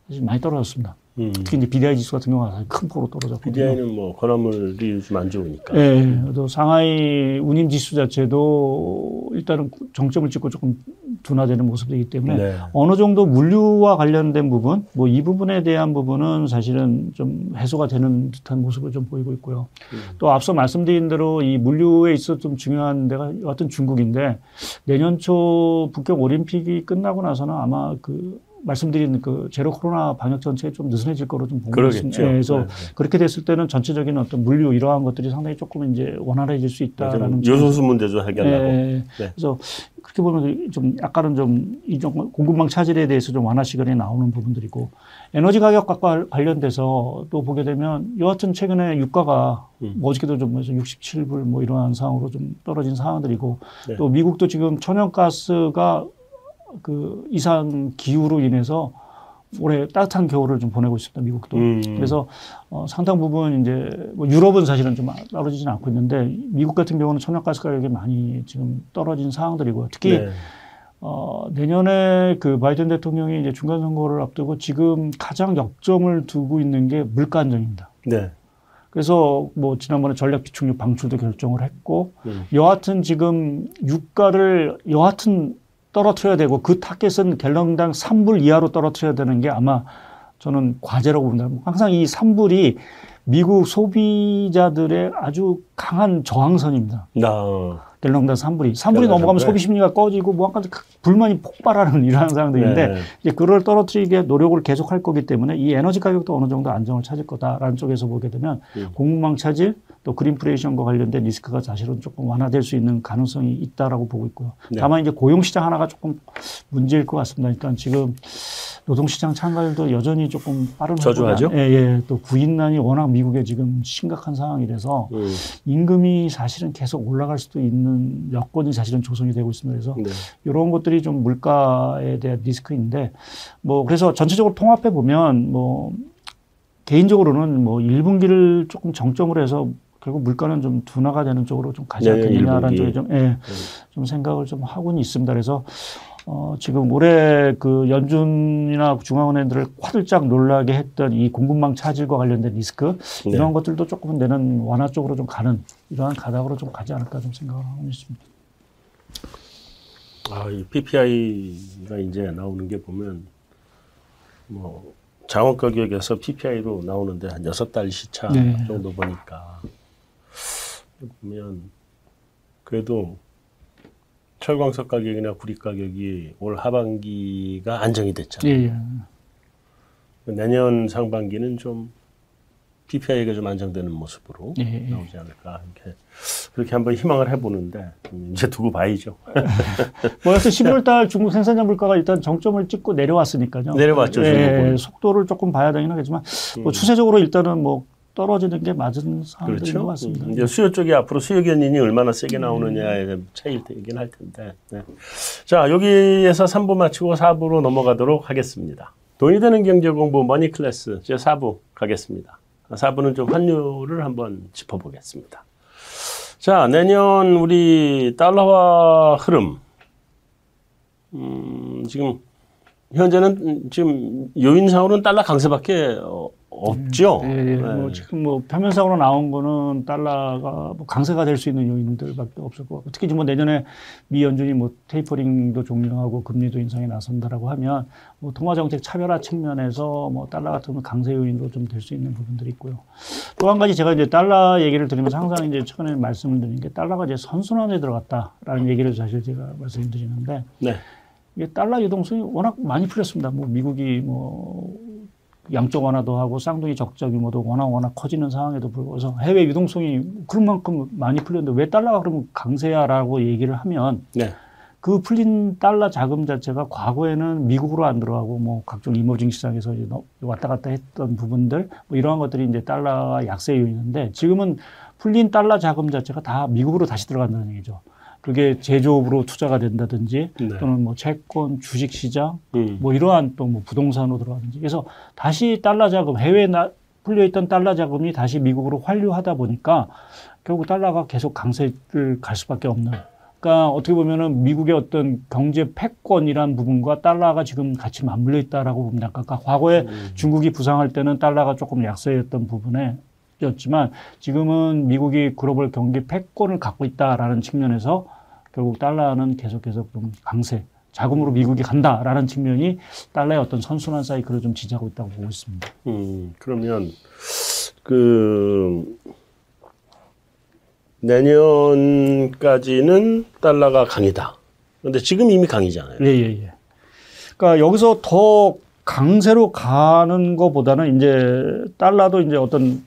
사실 많이 떨어졌습니다. 음. 특히 이제 BDI 지수 같은 경우가 큰 폭으로 떨어졌거든요. BDI는 뭐 건화물이 요즘 안 좋으니까. 네, 또 상하이 운임 지수 자체도 일단은 정점을 찍고 조금 둔화되는 모습이기 때문에 네. 어느 정도 물류와 관련된 부분, 뭐 이 부분에 대한 부분은 사실은 좀 해소가 되는 듯한 모습을 좀 보이고 있고요. 음. 또 앞서 말씀드린 대로 이 물류에 있어 좀 중요한 데가 어떤 중국인데 내년 초 북경 올림픽이 끝나고 나서는 아마 그 말씀드린 그 제로 코로나 방역 전체에 좀 느슨해질 거로 좀 보고 있습니다. 예, 그래서 네, 네. 그렇게 됐을 때는 전체적인 어떤 물류 이러한 것들이 상당히 조금 이제 원활해질 수 있다라는 요소수 문제도 해결하고. 예, 네. 그래서 그렇게 보면 좀 약간은 좀 이종 공급망 차질에 대해서 좀 완화 시간이 나오는 부분들이고 에너지 가격과 관련돼서 또 보게 되면 여하튼 최근에 유가가 음. 뭐 어저께도 좀 67불 뭐 이러한 상황으로 좀 떨어진 상황들이고 네. 또 미국도 지금 천연가스가 그 이상 기후로 인해서 올해 따뜻한 겨울을 좀 보내고 있습니다. 미국도. 음. 그래서 어, 상당 부분 이제 뭐 유럽은 사실은 좀 떨어지지는 않고 있는데 미국 같은 경우는 천연가스 가격이 많이 지금 떨어진 상황들이고요. 특히 네. 어, 내년에 그 바이든 대통령이 이제 중간 선거를 앞두고 지금 가장 역점을 두고 있는 게 물가 안정입니다. 네. 그래서 뭐 지난번에 전략 비축유 방출도 결정을 했고 음. 여하튼 지금 유가를 여하튼 떨어뜨려야 되고 그 타겟은 갤런당 3불 이하로 떨어뜨려야 되는 게 아마 저는 과제라고 봅니다. 항상 이 3불이 미국 소비자들의 아주 강한 저항선입니다. 아. 갤런당 3불이. 3불이 넘어가면 소비 심리가 꺼지고 뭐 아까 불만이 폭발하는 이러한 상황들인데 네. 이제 그걸 떨어뜨리게 노력을 계속 할 거기 때문에 이 에너지 가격도 어느 정도 안정을 찾을 거다라는 쪽에서 보게 되면 음. 공급망 차질 또 그린프레이션과 관련된 리스크가 사실은 조금 완화될 수 있는 가능성이 있다라고 보고 있고요. 네. 다만 이제 고용 시장 하나가 조금 문제일 것 같습니다. 일단 지금 노동시장 참가율도 여전히 조금 빠른 저조하죠. 예, 예. 또 구인난이 워낙 미국에 지금 심각한 상황이라서 음. 임금이 사실은 계속 올라갈 수도 있는 여건이 사실은 조성이 되고 있습니다. 그래서 네. 이런 것들이 좀 물가에 대한 리스크인데 뭐 그래서 전체적으로 통합해 보면 뭐 개인적으로는 뭐 1분기를 조금 정점으로 해서 결국 물가는 좀 둔화가 되는 쪽으로 좀 가지 않겠느냐라는 네, 쪽에 좀, 예, 네. 좀 생각을 좀 하고는 있습니다. 그래서 어, 지금 올해 그 연준이나 중앙은행들을 화들짝 놀라게 했던 이 공급망 차질과 관련된 리스크 네. 이런 것들도 조금은 내는 완화 쪽으로 좀 가는 이러한 가닥으로 좀 가지 않을까 좀 생각을 하고 있습니다. 아, 이 PPI가 이제 나오는 게 보면 뭐 장원 가격에서 PPI로 나오는데 한 여섯 달 시차 네. 정도 보니까 보면 그래도 철광석 가격이나 구리 가격이 올 하반기가 안정이 됐잖아요. 예, 예. 내년 상반기는 좀 PPI가 좀 안정되는 모습으로 예, 예. 나오지 않을까 이렇게 그렇게 한번 희망을 해보는데 이제 두고 봐야죠. 뭐 여튼 11월달 중국 생산자 물가가 일단 정점을 찍고 내려왔으니까요. 내려왔죠. 예, 속도를 조금 봐야 되긴 하겠지만 뭐 음. 추세적으로 일단은 뭐 떨어지는 게 맞은 상황인 그렇죠? 것 같습니다. 이제 수요 쪽이 앞으로 수요 견인이 얼마나 세게 나오느냐에 차이긴 할 텐데. 네. 자, 여기에서 3부 마치고 4부로 넘어가도록 하겠습니다. 돈이 되는 경제 공부 머니 클래스 제 4부 가겠습니다. 4부는 좀 환율을 한번 짚어보겠습니다. 자, 내년 우리 달러화 흐름. 음, 지금 현재는 지금 요인상으로는 달러 강세밖에 없죠. 네, 네. 네. 뭐 지금 뭐 표면상으로 나온 거는 달러가 뭐 강세가 될 수 있는 요인들밖에 없을 것 같고 특히 뭐 내년에 미 연준이 뭐 테이퍼링도 종료하고 금리도 인상에 나선다라고 하면 뭐 통화 정책 차별화 측면에서 뭐 달러 같은 강세 요인도 좀될 수 있는 부분들이 있고요. 또 한 가지 제가 이제 달러 얘기를 드리면서 항상 이제 최근에 말씀을 드린 게 달러가 이제 선순환에 들어갔다라는 얘기를 사실 제가 말씀드리는데 네. 이게 달러 유동성이 워낙 많이 풀렸습니다. 뭐 미국이 뭐 양적 완화도 하고 쌍둥이 적자 규모도 워낙 워낙 커지는 상황에도 불구하고 해외 유동성이 그런 만큼 많이 풀렸는데 왜 달러가 그러면 강세야라고 얘기를 하면 네. 그 풀린 달러 자금 자체가 과거에는 미국으로 안 들어가고 뭐 각종 이머징 시장에서 왔다 갔다 했던 부분들 뭐 이러한 것들이 이제 달러 약세 요인인데 지금은 풀린 달러 자금 자체가 다 미국으로 다시 들어간다는 얘기죠. 그게 제조업으로 투자가 된다든지 네. 또는 뭐 채권, 주식 시장 음. 뭐 이러한 또 뭐 부동산으로 들어가든지 그래서 다시 달러 자금 해외에 나, 풀려 있던 달러 자금이 다시 미국으로 환류하다 보니까 결국 달러가 계속 강세를 갈 수밖에 없는 그러니까 어떻게 보면은 미국의 어떤 경제 패권이란 부분과 달러가 지금 같이 맞물려 있다라고 봅니다. 그러니까 과거에 음. 중국이 부상할 때는 달러가 조금 약세였던 부분에 였지만 지금은 미국이 글로벌 경기 패권을 갖고 있다라는 측면에서 결국 달러는 계속해서 좀 강세, 자금으로 미국이 간다라는 측면이 달러의 어떤 선순환 사이클을 좀 지지하고 있다고 보고 있습니다. 음, 그러면 그 내년까지는 달러가 강이다. 근데 지금 이미 강이잖아요. 예, 예, 예. 그러니까 여기서 더 강세로 가는 것보다는 이제 달러도 이제 어떤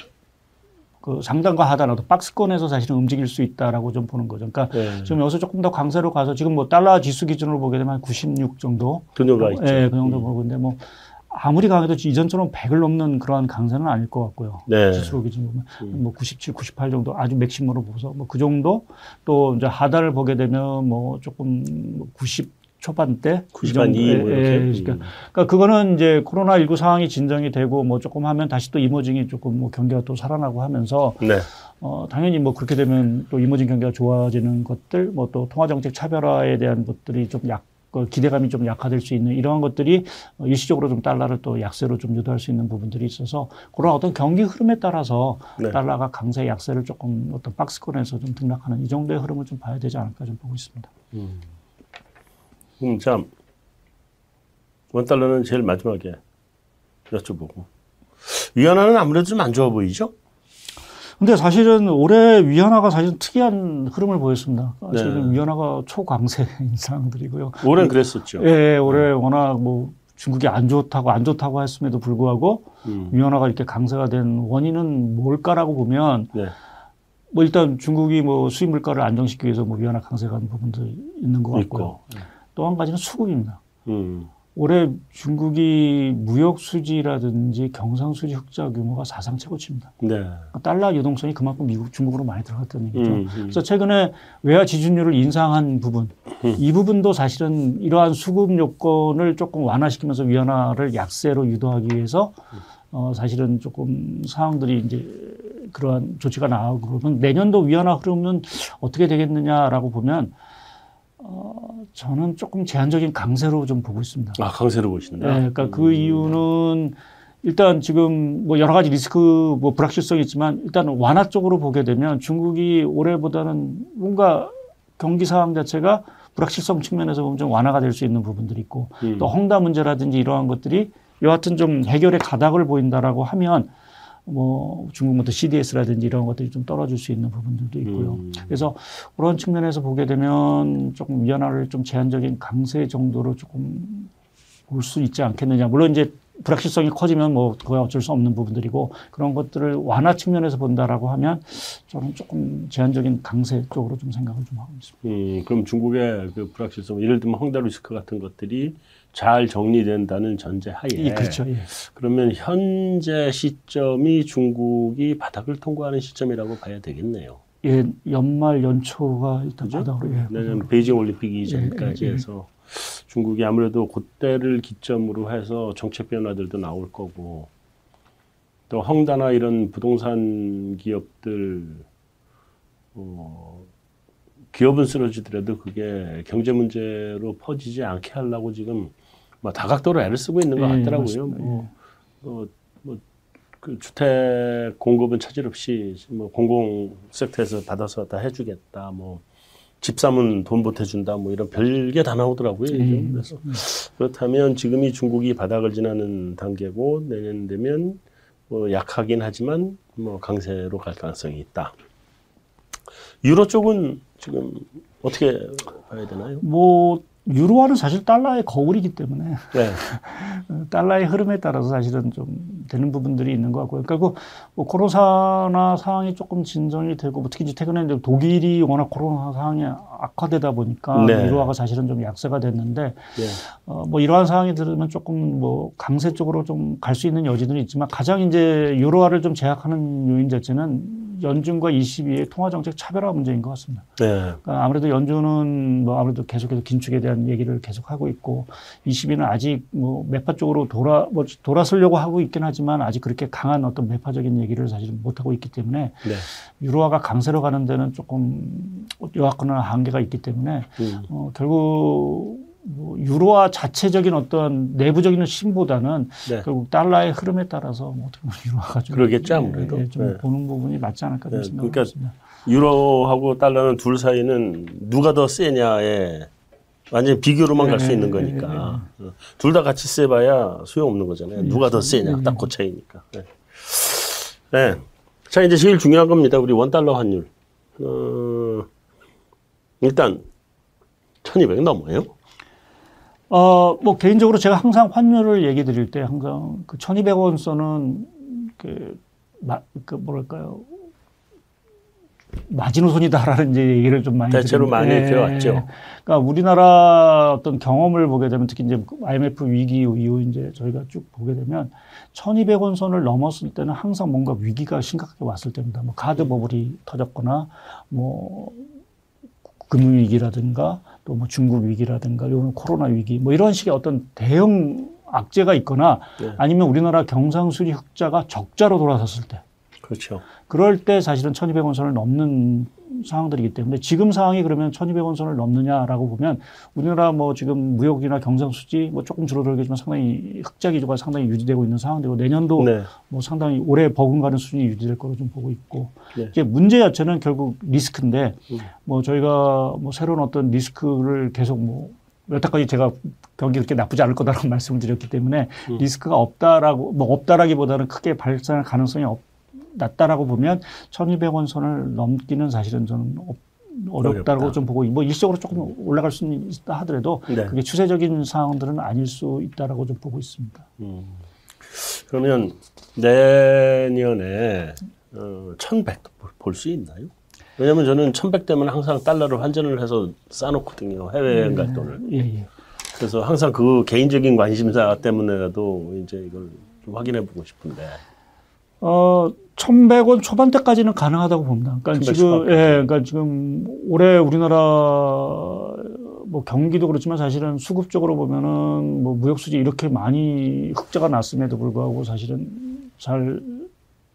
그 상단과 하단하도 박스권에서 사실은 움직일 수 있다라고 좀 보는 거죠. 그러니까 네. 지금 여기서 조금 더 강세로 가서 지금 뭐 달러 지수 기준으로 보게 되면 96 정도. 그 정도가 있죠. 예, 그 정도 음. 보고 있는데 뭐 아무리 강해도 이전처럼 100을 넘는 그러한 강세는 아닐 것 같고요. 네. 지수 기준으로 보면 음. 뭐 97, 98 정도 아주 맥시멈으로 보서 뭐 그 정도 또 이제 하단을 보게 되면 뭐 조금 90뭐 초반대 90반 2뭐 이렇게. 예, 그러니까, 그러니까 그거는 이제 코로나 19 상황이 진정이 되고 뭐 조금 하면 다시 또 이머징이 조금 뭐 경기가 또 살아나고 하면서 네. 어 당연히 뭐 그렇게 되면 또 이머징 경기가 좋아지는 것들 뭐 또 통화 정책 차별화에 대한 것들이 좀약그 기대감이 좀 약화될 수 있는 이러한 것들이 일시적으로 좀 달러를 또 약세로 좀 유도할 수 있는 부분들이 있어서 그런 어떤 경기 흐름에 따라서 네. 달러가 강세 약세를 조금 어떤 박스권에서 좀 등락하는 이 정도의 흐름을 좀 봐야 되지 않을까 좀 보고 있습니다. 음. 음, 참, 원달러는 제일 마지막에 여쭤보고. 위안화는 아무래도 좀 안 좋아 보이죠? 근데 사실은 올해 위안화가 사실 특이한 흐름을 보였습니다. 지금 네. 위안화가 초강세 인상들이고요. 올해는 그랬었죠. 예, 예, 올해 네. 워낙 뭐 중국이 안 좋다고 안 좋다고 했음에도 불구하고 음. 위안화가 이렇게 강세가 된 원인은 뭘까라고 보면 네. 뭐 일단 중국이 뭐 수입 물가를 안정시키기 위해서 뭐 위안화 강세가 한 부분도 있는 것 같고요. 네. 또 한 가지는 수급입니다. 음. 올해 중국이 무역 수지라든지 경상 수지 흑자 규모가 사상 최고치입니다. 네. 그러니까 달러 유동성이 그만큼 미국 중국으로 많이 들어갔다는 얘기죠. 음, 음. 그래서 최근에 외화 지준율을 인상한 부분, 음. 이 부분도 사실은 이러한 수급 요건을 조금 완화시키면서 위안화를 약세로 유도하기 위해서 어, 사실은 조금 상황들이 이제 그러한 조치가 나오고 그러면 내년도 위안화 흐름은 어떻게 되겠느냐라고 보면 어, 저는 조금 제한적인 강세로 좀 보고 있습니다. 아, 강세로 보신다? 네, 그러니까 그 음. 그 이유는 일단 지금 뭐 여러 가지 리스크 뭐 불확실성이 있지만 일단 완화 쪽으로 보게 되면 중국이 올해보다는 뭔가 경기 상황 자체가 불확실성 측면에서 보면 좀 완화가 될 수 있는 부분들이 있고 음. 또 헝다 문제라든지 이러한 것들이 여하튼 좀 해결의 가닥을 보인다라고 하면 뭐 중국부터 CDS라든지 이런 것들이 좀 떨어질 수 있는 부분들도 있고요. 음. 그래서 그런 측면에서 보게 되면 조금 위안화를 좀 제한적인 강세 정도로 조금 볼 수 있지 않겠느냐. 물론 이제 불확실성이 커지면 뭐 그거 어쩔 수 없는 부분들이고 그런 것들을 완화 측면에서 본다라고 하면 저는 조금 제한적인 강세 쪽으로 좀 생각을 좀 하고 있습니다. 음, 그럼 중국의 그 불확실성, 예를 들면 헝다 리스크 같은 것들이 잘 정리된다는 전제하에 예, 그렇죠. 예. 그러면 현재 시점이 중국이 바닥을 통과하는 시점이라고 봐야 되겠네요. 예, 연말 연초가 일단 그죠? 바닥으로 예, 내년 베이징 올림픽 이전까지 예, 예, 예, 해서 중국이 아무래도 그때를 기점으로 해서 정책 변화들도 나올 거고 또 헝다나 이런 부동산 기업들 어, 기업은 쓰러지더라도 그게 경제 문제로 퍼지지 않게 하려고 지금 뭐 다각도로 애를 쓰고 있는 것 예, 같더라고요. 뭐, 뭐, 뭐, 그 주택 공급은 차질 없이 뭐 공공 섹터에서 받아서 다 해주겠다. 뭐 집 사면 돈 보태준다. 뭐 이런 별게 다 나오더라고요. 음. 그래서 그렇다면 지금이 중국이 바닥을 지나는 단계고 내년 되면 뭐 약하긴 하지만 뭐 강세로 갈 가능성이 있다. 유로 쪽은 지금 어떻게 봐야 되나요? 뭐 유로화는 사실 달러의 거울이기 때문에 네. 달러의 흐름에 따라서 사실은 좀 되는 부분들이 있는 것 같고요. 그러니까 그뭐 코로나 상황이 조금 진정이 되고 뭐 특히 최근에 이제 독일이 워낙 코로나 상황이 악화되다 보니까 네. 유로화가 사실은 좀 약세가 됐는데 네. 어, 뭐 이러한 상황이 들으면 조금 뭐 강세 쪽으로 좀 갈 수 있는 여지들은 있지만 가장 이제 유로화를 좀 제약하는 요인 자체는 연준과 ECB의 통화 정책 차별화 문제인 것 같습니다. 네. 그러니까 아무래도 연준은 뭐 아무래도 계속해서 긴축에 대한 얘기를 계속 하고 있고 ECB는 아직 뭐 매파 쪽으로 돌아 뭐 돌아서려고 하고 있긴 하지만 아직 그렇게 강한 어떤 매파적인 얘기를 사실 못 하고 있기 때문에 네. 유로화가 강세로 가는 데는 조금 요약하는 한계가 있기 때문에 음. 어, 결국 뭐 유로화 자체적인 어떤 내부적인 힘보다는 네. 결국 달러의 흐름에 따라서 뭐 어떻게 보면 유로화가 좀 그러겠죠 아무래도 네, 좀 네. 보는 부분이 맞지 않을까 네. 생각합니다. 그러니까 유로하고 달러는 둘 사이는 누가 더 세냐에 완전 비교로만 갈수 네, 있는 네, 거니까 어. 둘다 같이 세봐야 소용없는 거잖아요. 누가 더 세냐 딱 그 차이니까. 네. 자 이제 제일 중요한 겁니다. 우리 원 달러 환율. 어, 일단 1200 넘어요. 어, 뭐 개인적으로 제가 항상 환율을 얘기 드릴 때 항상 그 1200원 선은 그, 마, 그 뭐랄까요. 마지노선이다라는 이제 얘기를 좀 많이 대체로 많이 예. 들어왔죠. 그러니까 우리나라 어떤 경험을 보게 되면 특히 이제 IMF 위기 이후 이제 저희가 쭉 보게 되면 1200원 선을 넘었을 때는 항상 뭔가 위기가 심각하게 왔을 때입니다. 뭐 가드 버블이 터졌거나 뭐 금융 위기라든가 또 뭐 중국 위기라든가 요는 코로나 위기 뭐 이런 식의 어떤 대형 악재가 있거나 네. 아니면 우리나라 경상수지 흑자가 적자로 돌아섰을 때 그렇죠. 그럴 때 사실은 1200원 선을 넘는 상황들이기 때문에 지금 상황이 그러면 1200원 선을 넘느냐라고 보면 우리나라 뭐 지금 무역이나 경상 수지 뭐 조금 줄어들겠지만 상당히 흑자 기조가 상당히 유지되고 있는 상황이고 내년도 네. 뭐 상당히 올해 버금가는 수준이 유지될 거로 좀 보고 있고 네. 이제 문제 자체는 결국 리스크인데 음. 뭐 저희가 뭐 새로운 어떤 리스크를 계속 뭐 여태까지 제가 경기 그렇게 나쁘지 않을 거다라고 말씀을 드렸기 때문에 음. 리스크가 없다라고 뭐 없다라기보다는 크게 발생할 가능성이 없 낮다라고 보면 1200원 선을 넘기는 사실은 저는 어렵다고 어렵다. 좀 보고 뭐 일시적으로 조금 올라갈 수는 있다 하더라도 네. 그게 추세적인 상황들은 아닐 수 있다라고 좀 보고 있습니다. 음. 그러면 내년에 어, 1100도 볼수 있나요? 왜냐면 저는 1100 되면 항상 달러를 환전을 해서 쌓놓거든요. 해외여행 갈 네. 돈을. 예, 예. 그래서 항상 그 개인적인 관심사 때문에라도 이제 이걸 좀 확인해 보고 싶은데. 어, 1,100원 초반대까지는 가능하다고 봅니다. 그러니까 지금, 예, 그러니까 지금 올해 우리나라 뭐 경기도 그렇지만 사실은 수급적으로 보면은 뭐 무역수지 이렇게 많이 흑자가 났음에도 불구하고 사실은 잘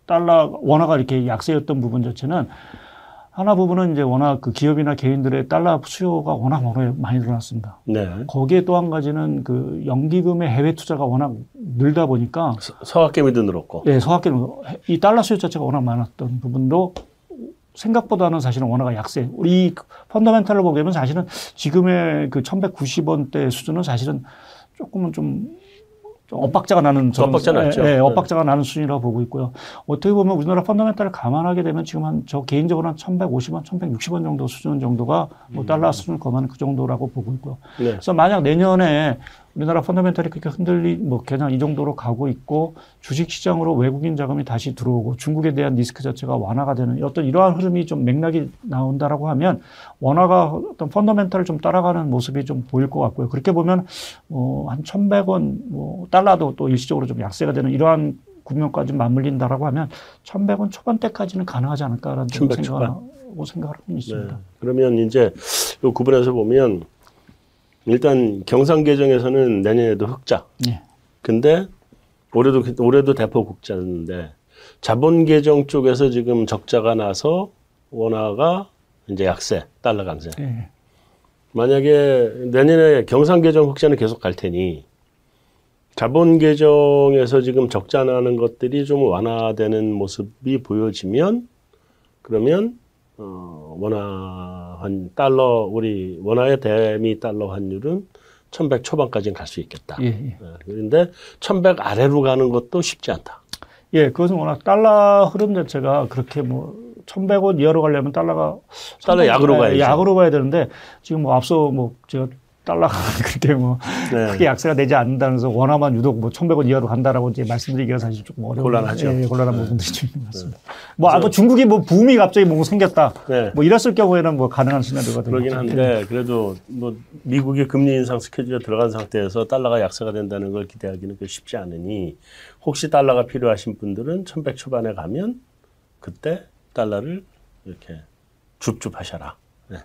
달러, 원화가 이렇게 약세였던 부분 자체는 하나 부분은 이제 워낙 그 기업이나 개인들의 달러 수요가 워낙 많이 늘어났습니다. 네. 거기에 또 한 가지는 그 연기금의 해외 투자가 워낙 늘다 보니까 서학개미도 늘었고. 네, 서학개미 이 달러 수요 자체가 워낙 많았던 부분도 생각보다는 사실은 원화가 약세. 우리 펀더멘탈로 보게 되면 사실은 지금의 그 1190원대 수준은 사실은 조금은 좀 엇박자가 나는 엇박자 났죠. 예, 예, 엇박자가 나는 수준이라고 보고 있고요. 어떻게 보면 우리나라 펀더멘탈을 감안하게 되면 지금 한 저 개인적으로 한 1,150원, 1,160원 정도 수준 정도가 뭐 달러 수준을 거하는 그 정도라고 보고 있고요. 네. 그래서 만약 내년에 우리나라 펀더멘탈이 그렇게 흔들리 뭐 그냥 이 정도로 가고 있고 주식 시장으로 외국인 자금이 다시 들어오고 중국에 대한 리스크 자체가 완화가 되는 어떤 이러한 흐름이 좀 맥락이 나온다라고 하면 원화가 어떤 펀더멘탈을 좀 따라가는 모습이 좀 보일 것 같고요. 그렇게 보면 뭐한 천백 원뭐 달러도 또 일시적으로 좀 약세가 되는 이러한 국면까지 맞물린다라고 하면 천백 원 초반대까지는 가능하지 않을까라는 생각하고 생각을 하고 있습니다. 네. 그러면 이제 이 구분에서 보면 일단 경상 계정에서는 내년에도 흑자. 네. 근데 올해도 올해도 대폭 국자인데 자본 계정 쪽에서 지금 적자가 나서 원화가 이제 약세, 달러 강세. 네. 만약에 내년에 경상 계정 흑자는 계속 갈 테니 자본 계정에서 지금 적자 나는 것들이 좀 완화되는 모습이 보여지면 그러면 어, 원화 한 달러 우리 원화의 대미 달러 환율은 1100 초반까지는 갈 수 있겠다. 예, 예. 네, 그런데 1100 아래로 가는 것도 쉽지 않다. 예, 그것은 워낙 달러 흐름 자체가 그렇게 뭐 1100원 이하로 가려면 달러가 달러 약으로 가야죠. 약으로 가야 되는데 지금 뭐 앞서 뭐 제가 달러가 그때 뭐 네. 크게 약세가 되지 않는다면서 원화만 유독 뭐 1,100원 이하로 간다라고 이제 말씀드리기가 사실 조금 어려운 곤란하죠. 예, 곤란한 네. 부분들이 좀 있는 것 같습니다. 네. 뭐, 아, 뭐 중국이 뭐 붐이 갑자기 뭐 생겼다. 네. 뭐 이랬을 경우에는 뭐 가능한 시나리오가 그러긴 한데 그래도 뭐 미국의 금리 인상 스케줄에 들어간 상태에서 달러가 약세가 된다는 걸 기대하기는 쉽지 않으니 혹시 달러가 필요하신 분들은 1,100 초반에 가면 그때 달러를 이렇게 줍줍 하셔라. 네.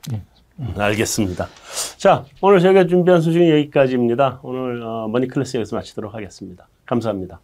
알겠습니다. 자, 오늘 저희가 준비한 소식은 여기까지입니다. 오늘 어, 머니클래스 여기서 마치도록 하겠습니다. 감사합니다.